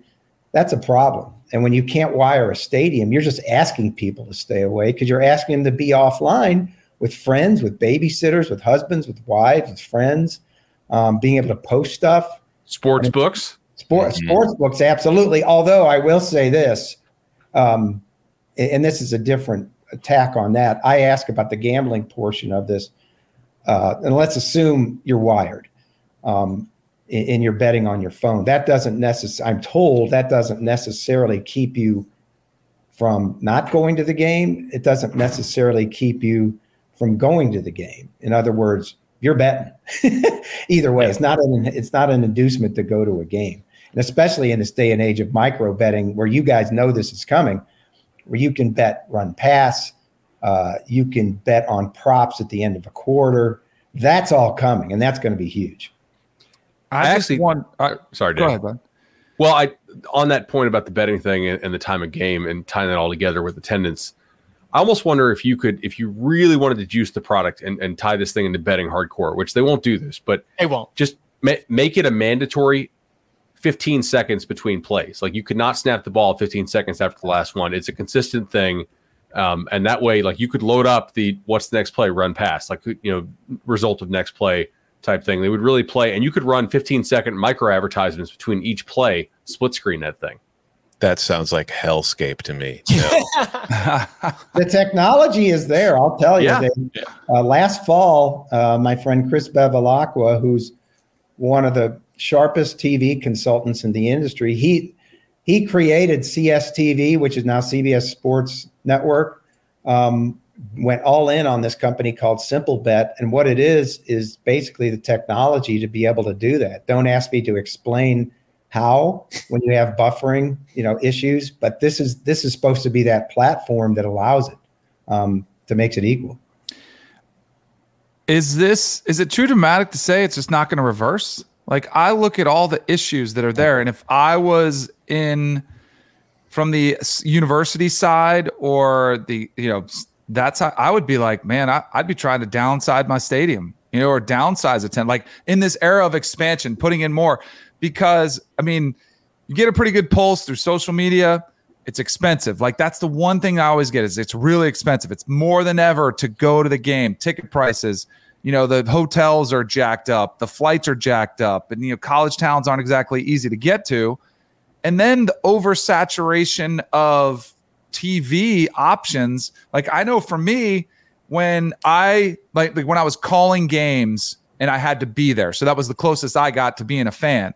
[SPEAKER 3] that's a problem. And when you can't wire a stadium, you're just asking people to stay away because you're asking them to be offline with friends, with babysitters, with husbands, with wives, with friends, um, being able to post stuff.
[SPEAKER 4] Sports books.
[SPEAKER 3] Sport, mm-hmm. Sports books, absolutely. Although I will say this, um, and this is a different attack on that. I ask about the gambling portion of this, uh, and let's assume you're wired, um, and you're betting on your phone. That doesn't necessarily. I'm told that doesn't necessarily keep you from not going to the game. It doesn't necessarily keep you from going to the game. In other words, you're betting. Either way, it's not an it's not an inducement to go to a game and especially in this day and age of micro betting, where you guys know this is coming, where you can bet run pass, uh, you can bet on props at the end of a quarter. That's all coming, and that's going to be huge.
[SPEAKER 4] I, I actually want. Sorry, go ahead, bud. Well, I on that point about the betting thing and, and the time of game and tying that all together with attendance. I almost wonder if you could, if you really wanted to juice the product and, and tie this thing into betting hardcore, which they won't do this, but
[SPEAKER 2] they won't.
[SPEAKER 4] Just ma- make it a mandatory 15 seconds between plays. Like you could not snap the ball 15 seconds after the last one. It's a consistent thing. Um, and that way, like you could load up the what's the next play, run pass, like you know, result of next play type thing. They would really play, and you could run 15 second micro advertisements between each play, split screen that thing.
[SPEAKER 5] That sounds like hellscape to me.
[SPEAKER 3] the technology is there. I'll tell you.
[SPEAKER 4] Yeah.
[SPEAKER 3] They, uh, last fall, uh, my friend Chris Bevilacqua, who's one of the sharpest TV consultants in the industry. He he created CSTV, which is now CBS Sports Network. Um, went all in on this company called Simplebet, and what it is is basically the technology to be able to do that. Don't ask me to explain how when you have buffering, you know, issues, but this is this is supposed to be that platform that allows it um, to makes it equal.
[SPEAKER 6] Is this is it too dramatic to say it's just not going to reverse? Like I look at all the issues that are there, and if I was in from the university side or the you know that's how I would be like, man, I, would be trying to downside my stadium, you know, or downsize a tent. Like in this era of expansion, putting in more, because I mean, you get a pretty good pulse through social media. it's expensive. Like that's the one thing I always get is it's really expensive. It's more than ever to go to the game. Ticket prices, you know, the hotels are jacked up, the flights are jacked up, and you know, college towns aren't exactly easy to get to. And then the oversaturation of TV options. Like I know for me, when I like, like when I was calling games and I had to be there. So that was the closest I got to being a fan.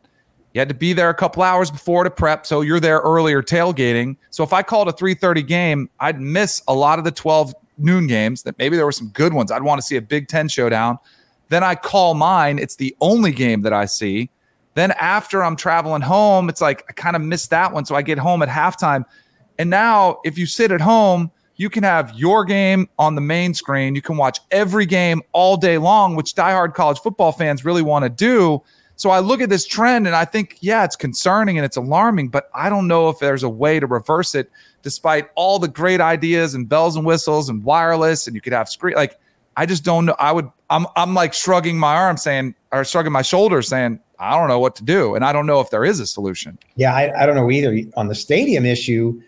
[SPEAKER 6] You had to be there a couple hours before to prep, so you're there earlier tailgating. So if I called a 3:30 game, I'd miss a lot of the 12 noon games. That maybe there were some good ones. I'd want to see a Big Ten showdown. Then I call mine. It's the only game that I see. Then after I'm traveling home, it's like I kind of missed that one. So I get home at halftime. And now if you sit at home, you can have your game on the main screen. You can watch every game all day long, which diehard college football fans really want to do. So I look at this trend and I think, yeah, it's concerning and it's alarming, but I don't know if there's a way to reverse it despite all the great ideas and bells and whistles and wireless and you could have screen like I just don't know. I would I'm I'm like shrugging my arm saying or shrugging my shoulders saying, I don't know what to do. And I don't know if there is a solution.
[SPEAKER 3] Yeah, I, I don't know either. On the stadium issue,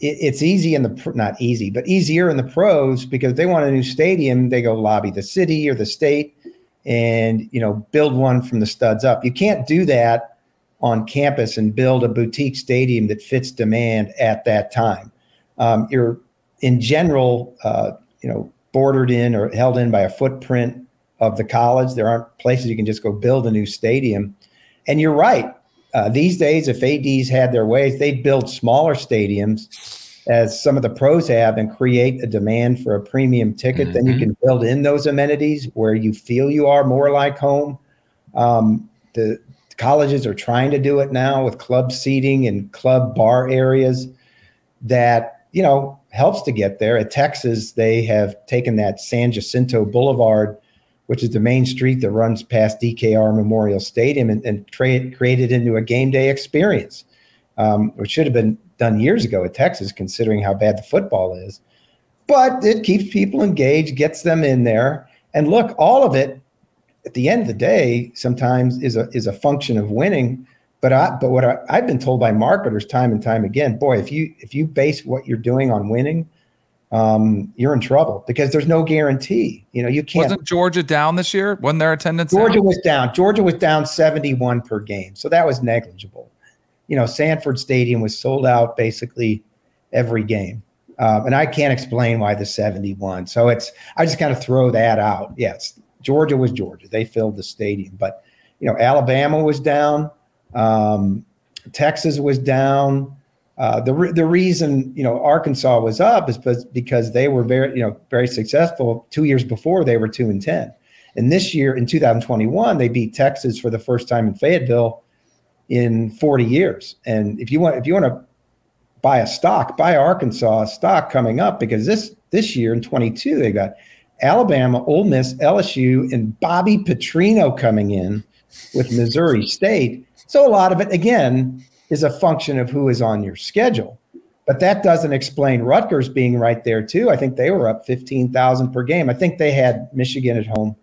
[SPEAKER 3] it, it's easy in the not easy, but easier in the pros because they want a new stadium, they go lobby the city or the state and you know build one from the studs up. You can't do that on campus and build a boutique stadium that fits demand at that time. Um, you're in general, uh, you know, bordered in or held in by a footprint of the college. There aren't places you can just go build a new stadium. And you're right. Uh, these days, if ADs had their ways, they'd build smaller stadiums as some of the pros have and create a demand for a premium ticket, mm-hmm. then you can build in those amenities where you feel you are more like home. Um, the colleges are trying to do it now with club seating and club bar areas that, you know, helps to get there. At Texas, they have taken that San Jacinto Boulevard, which is the main street that runs past DKR Memorial Stadium, and, and tra- created into a game day experience, um, which should have been done years ago at Texas, considering how bad the football is. But it keeps people engaged, gets them in there. And look, all of it at the end of the day sometimes is a is a function of winning. But I but what I, I've been told by marketers time and time again, boy, if you if you base what you're doing on winning, um, you're in trouble because there's no guarantee. You know, you can't.
[SPEAKER 6] Wasn't Georgia down this year? Wasn't their attendance?
[SPEAKER 3] Georgia
[SPEAKER 6] down?
[SPEAKER 3] was down. Georgia was down 71 per game, so that was negligible you know, Sanford Stadium was sold out basically every game. Um, and I can't explain why the 71. So it's, I just kind of throw that out. Yes, Georgia was Georgia. They filled the stadium. But, you know, Alabama was down. Um, Texas was down. Uh, the, re- the reason, you know, Arkansas was up is because they were very, you know, very successful. Two years before, they were 2 and 10. And this year in 2021, they beat Texas for the first time in Fayetteville in 40 years. And if you want, if you want to buy a stock, buy Arkansas stock coming up because this this year in 22 they got Alabama, Ole Miss, LSU, and Bobby Petrino coming in with Missouri State. So a lot of it again is a function of who is on your schedule. But that doesn't explain Rutgers being right there too. I think they were up 15,000 per game. I think they had Michigan at home.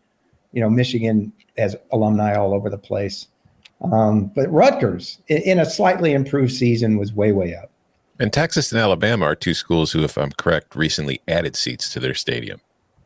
[SPEAKER 3] You know, Michigan has alumni all over the place. Um, but Rutgers, in, in, a slightly improved season, was way, way up.
[SPEAKER 5] And Texas and Alabama are two schools who, if I'm correct, recently added seats to their stadium.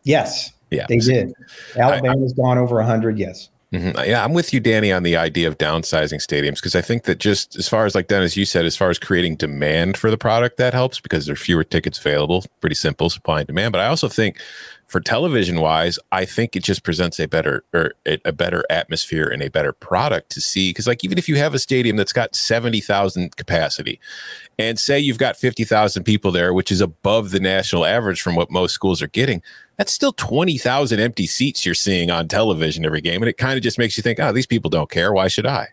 [SPEAKER 3] Yes. Yeah. They did. Alabama's I, I, gone over 100. Yes.
[SPEAKER 5] Mm-hmm. Yeah, I'm with you, Danny, on the idea of downsizing stadiums because I think that just as far as like Dennis, you said, as far as creating demand for the product, that helps because there are fewer tickets available. Pretty simple, supply and demand. But I also think for television wise, I think it just presents a better or a better atmosphere and a better product to see. Because like even if you have a stadium that's got seventy thousand capacity, and say you've got fifty thousand people there, which is above the national average from what most schools are getting, that's still twenty thousand empty seats you're seeing on television every game, and it kind of just makes you think, oh, these people don't care. Why should I?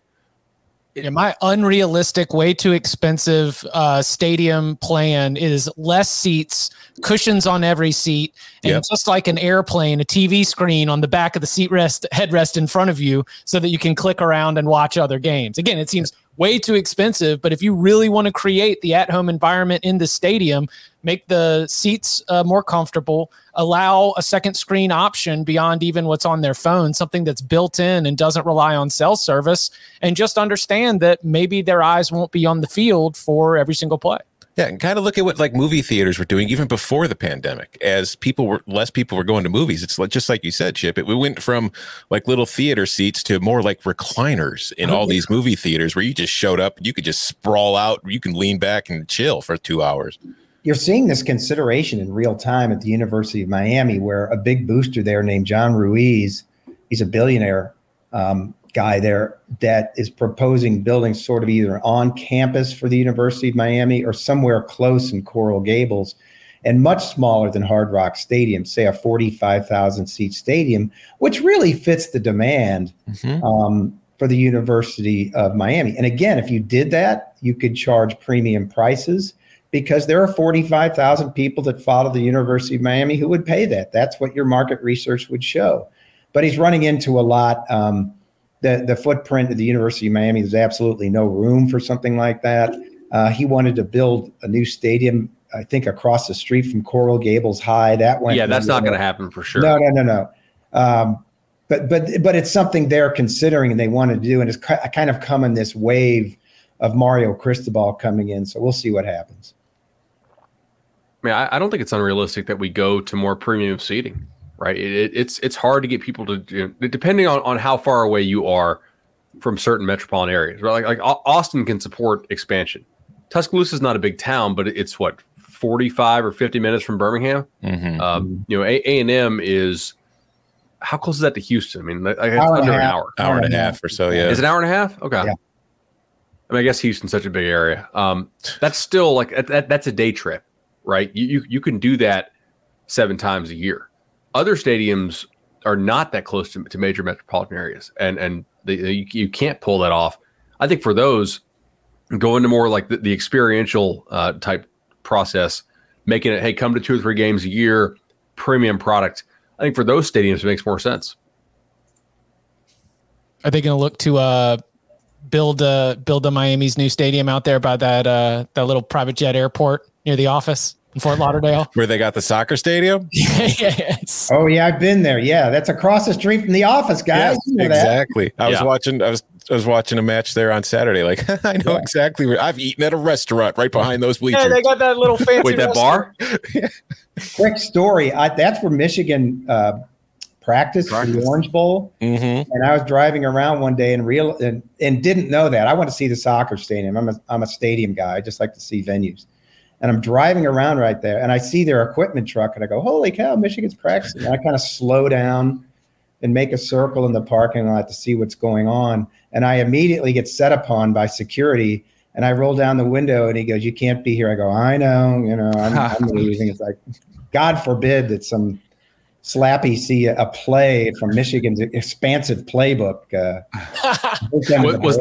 [SPEAKER 2] my unrealistic, way too expensive uh, stadium plan is less seats, cushions on every seat, and yep. just like an airplane, a TV screen on the back of the seat rest headrest in front of you, so that you can click around and watch other games. Again, it seems way too expensive. But if you really want to create the at home environment in the stadium, make the seats uh, more comfortable, allow a second screen option beyond even what's on their phone, something that's built in and doesn't rely on cell service, and just understand that maybe their eyes won't be on the field for every single play.
[SPEAKER 5] Yeah, and kind of look at what like movie theaters were doing even before the pandemic. As people were less people were going to movies, it's like just like you said, Chip. It we went from like little theater seats to more like recliners in all these movie theaters where you just showed up, you could just sprawl out, you can lean back and chill for two hours.
[SPEAKER 3] You're seeing this consideration in real time at the University of Miami, where a big booster there named John Ruiz, he's a billionaire um, guy there that is proposing building sort of either on campus for the University of Miami or somewhere close in Coral Gables and much smaller than Hard Rock Stadium, say a 45,000 seat stadium, which really fits the demand
[SPEAKER 5] Mm-hmm.
[SPEAKER 3] um, for the University of Miami. And again, if you did that, you could charge premium prices because there are 45,000 people that follow the University of Miami who would pay that. That's what your market research would show. But he's running into a lot. Um, the, the footprint of the University of Miami, there's absolutely no room for something like that. Uh, he wanted to build a new stadium, I think, across the street from Coral Gables High. That went
[SPEAKER 4] Yeah, that's not going to happen for sure.
[SPEAKER 3] No, no, no, no. Um, but but but it's something they're considering and they want to do, and it's ki- kind of come in this wave of Mario Cristobal coming in. So we'll see what happens.
[SPEAKER 4] I mean, I, I don't think it's unrealistic that we go to more premium seating, right? It, it, it's it's hard to get people to, you know, depending on, on how far away you are from certain metropolitan areas. Right? Like like Austin can support expansion. Tuscaloosa is not a big town, but it's what forty five or fifty minutes from Birmingham.
[SPEAKER 5] Mhm.
[SPEAKER 4] Um, you know, A and M is how close is that to Houston? I mean, like, it's
[SPEAKER 3] Hour
[SPEAKER 4] under an hour.
[SPEAKER 5] Hour and a half or so, yeah.
[SPEAKER 4] Is it an hour and a half? Okay.
[SPEAKER 3] Yeah.
[SPEAKER 4] I mean, I guess Houston's such a big area. Um, that's still like that, that, that's a day trip, right? You, you you can do that seven times a year. Other stadiums are not that close to, to major metropolitan areas, and and you, you can't pull that off. I think for those, go into more like the, the experiential uh, type process, making it hey, come to two or three games a year, premium product. I think for those stadiums, it makes more sense.
[SPEAKER 2] Are they going to look to uh, build uh, build the Miami's new stadium out there by that uh, that little private jet airport near the office in Fort Lauderdale?
[SPEAKER 5] Where they got the soccer stadium?
[SPEAKER 2] yes.
[SPEAKER 3] Oh yeah, I've been there. Yeah, that's across the street from the office, guys. You know that.
[SPEAKER 5] exactly. I was watching. I was. I was watching a match there on Saturday. Like I know exactly where I've eaten at a restaurant right behind those bleachers.
[SPEAKER 2] Yeah, they got that little fancy.
[SPEAKER 4] Wait, that bar?
[SPEAKER 3] Quick story. I, that's where Michigan uh, practiced for the Orange Bowl.
[SPEAKER 5] mm-hmm.
[SPEAKER 3] And I was driving around one day and real and, and didn't know that. I want to see the soccer stadium. I'm a I'm a stadium guy. I just like to see venues. And I'm driving around right there and I see their equipment truck and I go, Holy cow, Michigan's practicing. And I kind of slow down and make a circle in the parking lot to see what's going on. And I immediately get set upon by security. And I roll down the window and he goes, You can't be here. I go, I know, you know, I'm, I'm leaving. It's like, God forbid that some slappy see a, play from Michigan's expansive playbook. Uh,
[SPEAKER 4] was-.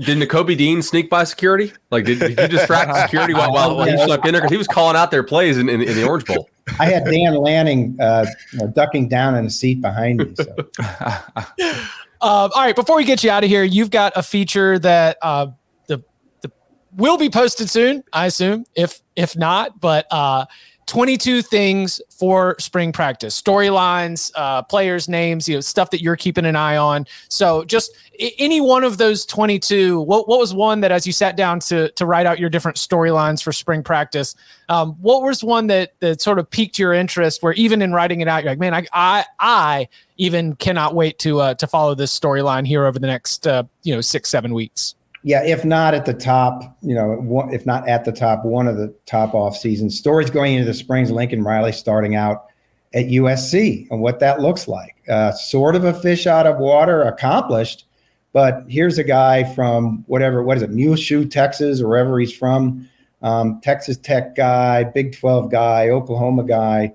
[SPEAKER 4] Did Nakobe Dean sneak by security? Like, did, did you distract security while, while, while he snuck in there? Because he was calling out their plays in, in, in the Orange Bowl.
[SPEAKER 3] I had Dan Lanning uh, you know, ducking down in a seat behind me. So.
[SPEAKER 2] Uh, all right, before we get you out of here, you've got a feature that uh, the the will be posted soon, I assume. If if not, but uh, 22 things for spring practice, storylines, uh, players' names, you know, stuff that you're keeping an eye on. So, just any one of those 22. What what was one that, as you sat down to to write out your different storylines for spring practice, um, what was one that that sort of piqued your interest? Where even in writing it out, you're like, man, I I I even cannot wait to uh, to follow this storyline here over the next uh, you know six seven weeks.
[SPEAKER 3] Yeah, if not at the top, you know, if not at the top, one of the top off season stories going into the springs. Lincoln Riley starting out at USC and what that looks like. Uh, sort of a fish out of water, accomplished, but here's a guy from whatever, what is it, Muleshoe, Texas, or wherever he's from, um, Texas Tech guy, Big 12 guy, Oklahoma guy,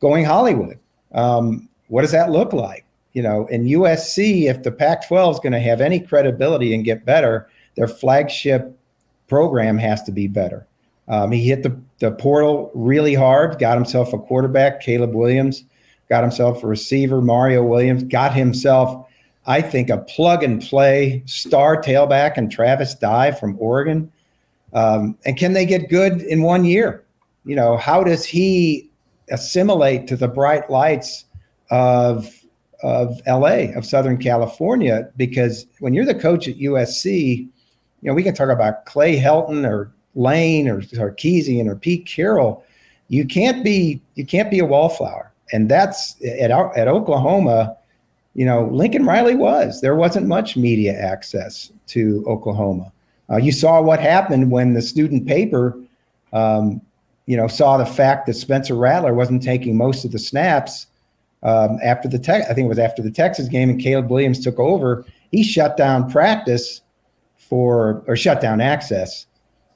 [SPEAKER 3] going Hollywood. Um, what does that look like? You know, in USC, if the Pac 12 is going to have any credibility and get better, their flagship program has to be better. Um, he hit the, the portal really hard, got himself a quarterback, Caleb Williams, got himself a receiver, Mario Williams, got himself, I think, a plug and play star tailback and Travis Dye from Oregon. Um, and can they get good in one year? You know, how does he assimilate to the bright lights of of LA, of Southern California? Because when you're the coach at USC, you know, we can talk about Clay Helton or Lane or Sarkisian or Pete Carroll, you can't be you can't be a wallflower. And that's at at Oklahoma. You know, Lincoln Riley was. There wasn't much media access to Oklahoma. Uh, you saw what happened when the student paper, um, you know, saw the fact that Spencer Rattler wasn't taking most of the snaps um, after the tech. I think it was after the Texas game, and Caleb Williams took over. He shut down practice for or shut down access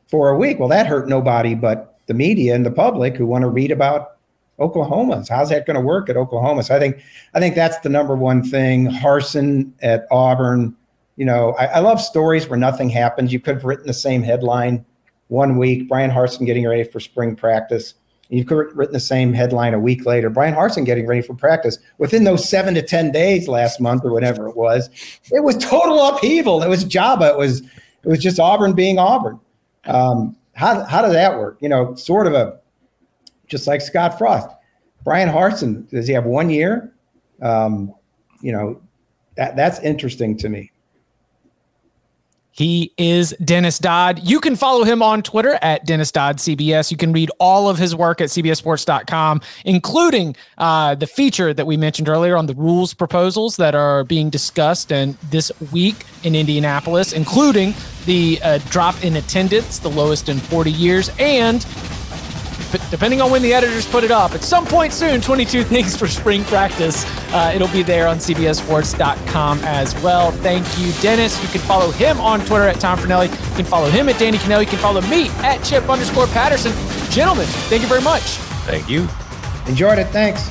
[SPEAKER 3] for a week. Well, that hurt nobody but the media and the public who want to read about Oklahoma. How's that going to work at Oklahoma? So I think I think that's the number one thing. Harsin at Auburn. You know, I, I love stories where nothing happens. You could have written the same headline one week. Bryan Harsin getting ready for spring practice. You could have written the same headline a week later. Bryan Harsin getting ready for practice. Within those seven to ten days last month or whatever it was, it was total upheaval. It was Java. It was it was just Auburn being Auburn. Um, how how does that work? You know, sort of a just like Scott Frost. Bryan Harsin, does he have one year? Um, you know, that that's interesting to me.
[SPEAKER 2] He is Dennis Dodd. You can follow him on Twitter at Dennis Dodd CBS. You can read all of his work at CBSSports.com, including uh, the feature that we mentioned earlier on the rules proposals that are being discussed and this week in Indianapolis, including the uh, drop in attendance, the lowest in 40 years, and depending on when the editors put it up, at some point soon, 22 things for spring practice. Uh, it'll be there on CBSSports.com as well. Thank you, Dennis. You can follow him on Twitter at Tom Fornelli. You can follow him at Danny Kanell. You can follow me at Chip underscore Patterson. Gentlemen, thank you very much.
[SPEAKER 5] Thank you.
[SPEAKER 3] Enjoyed it. Thanks.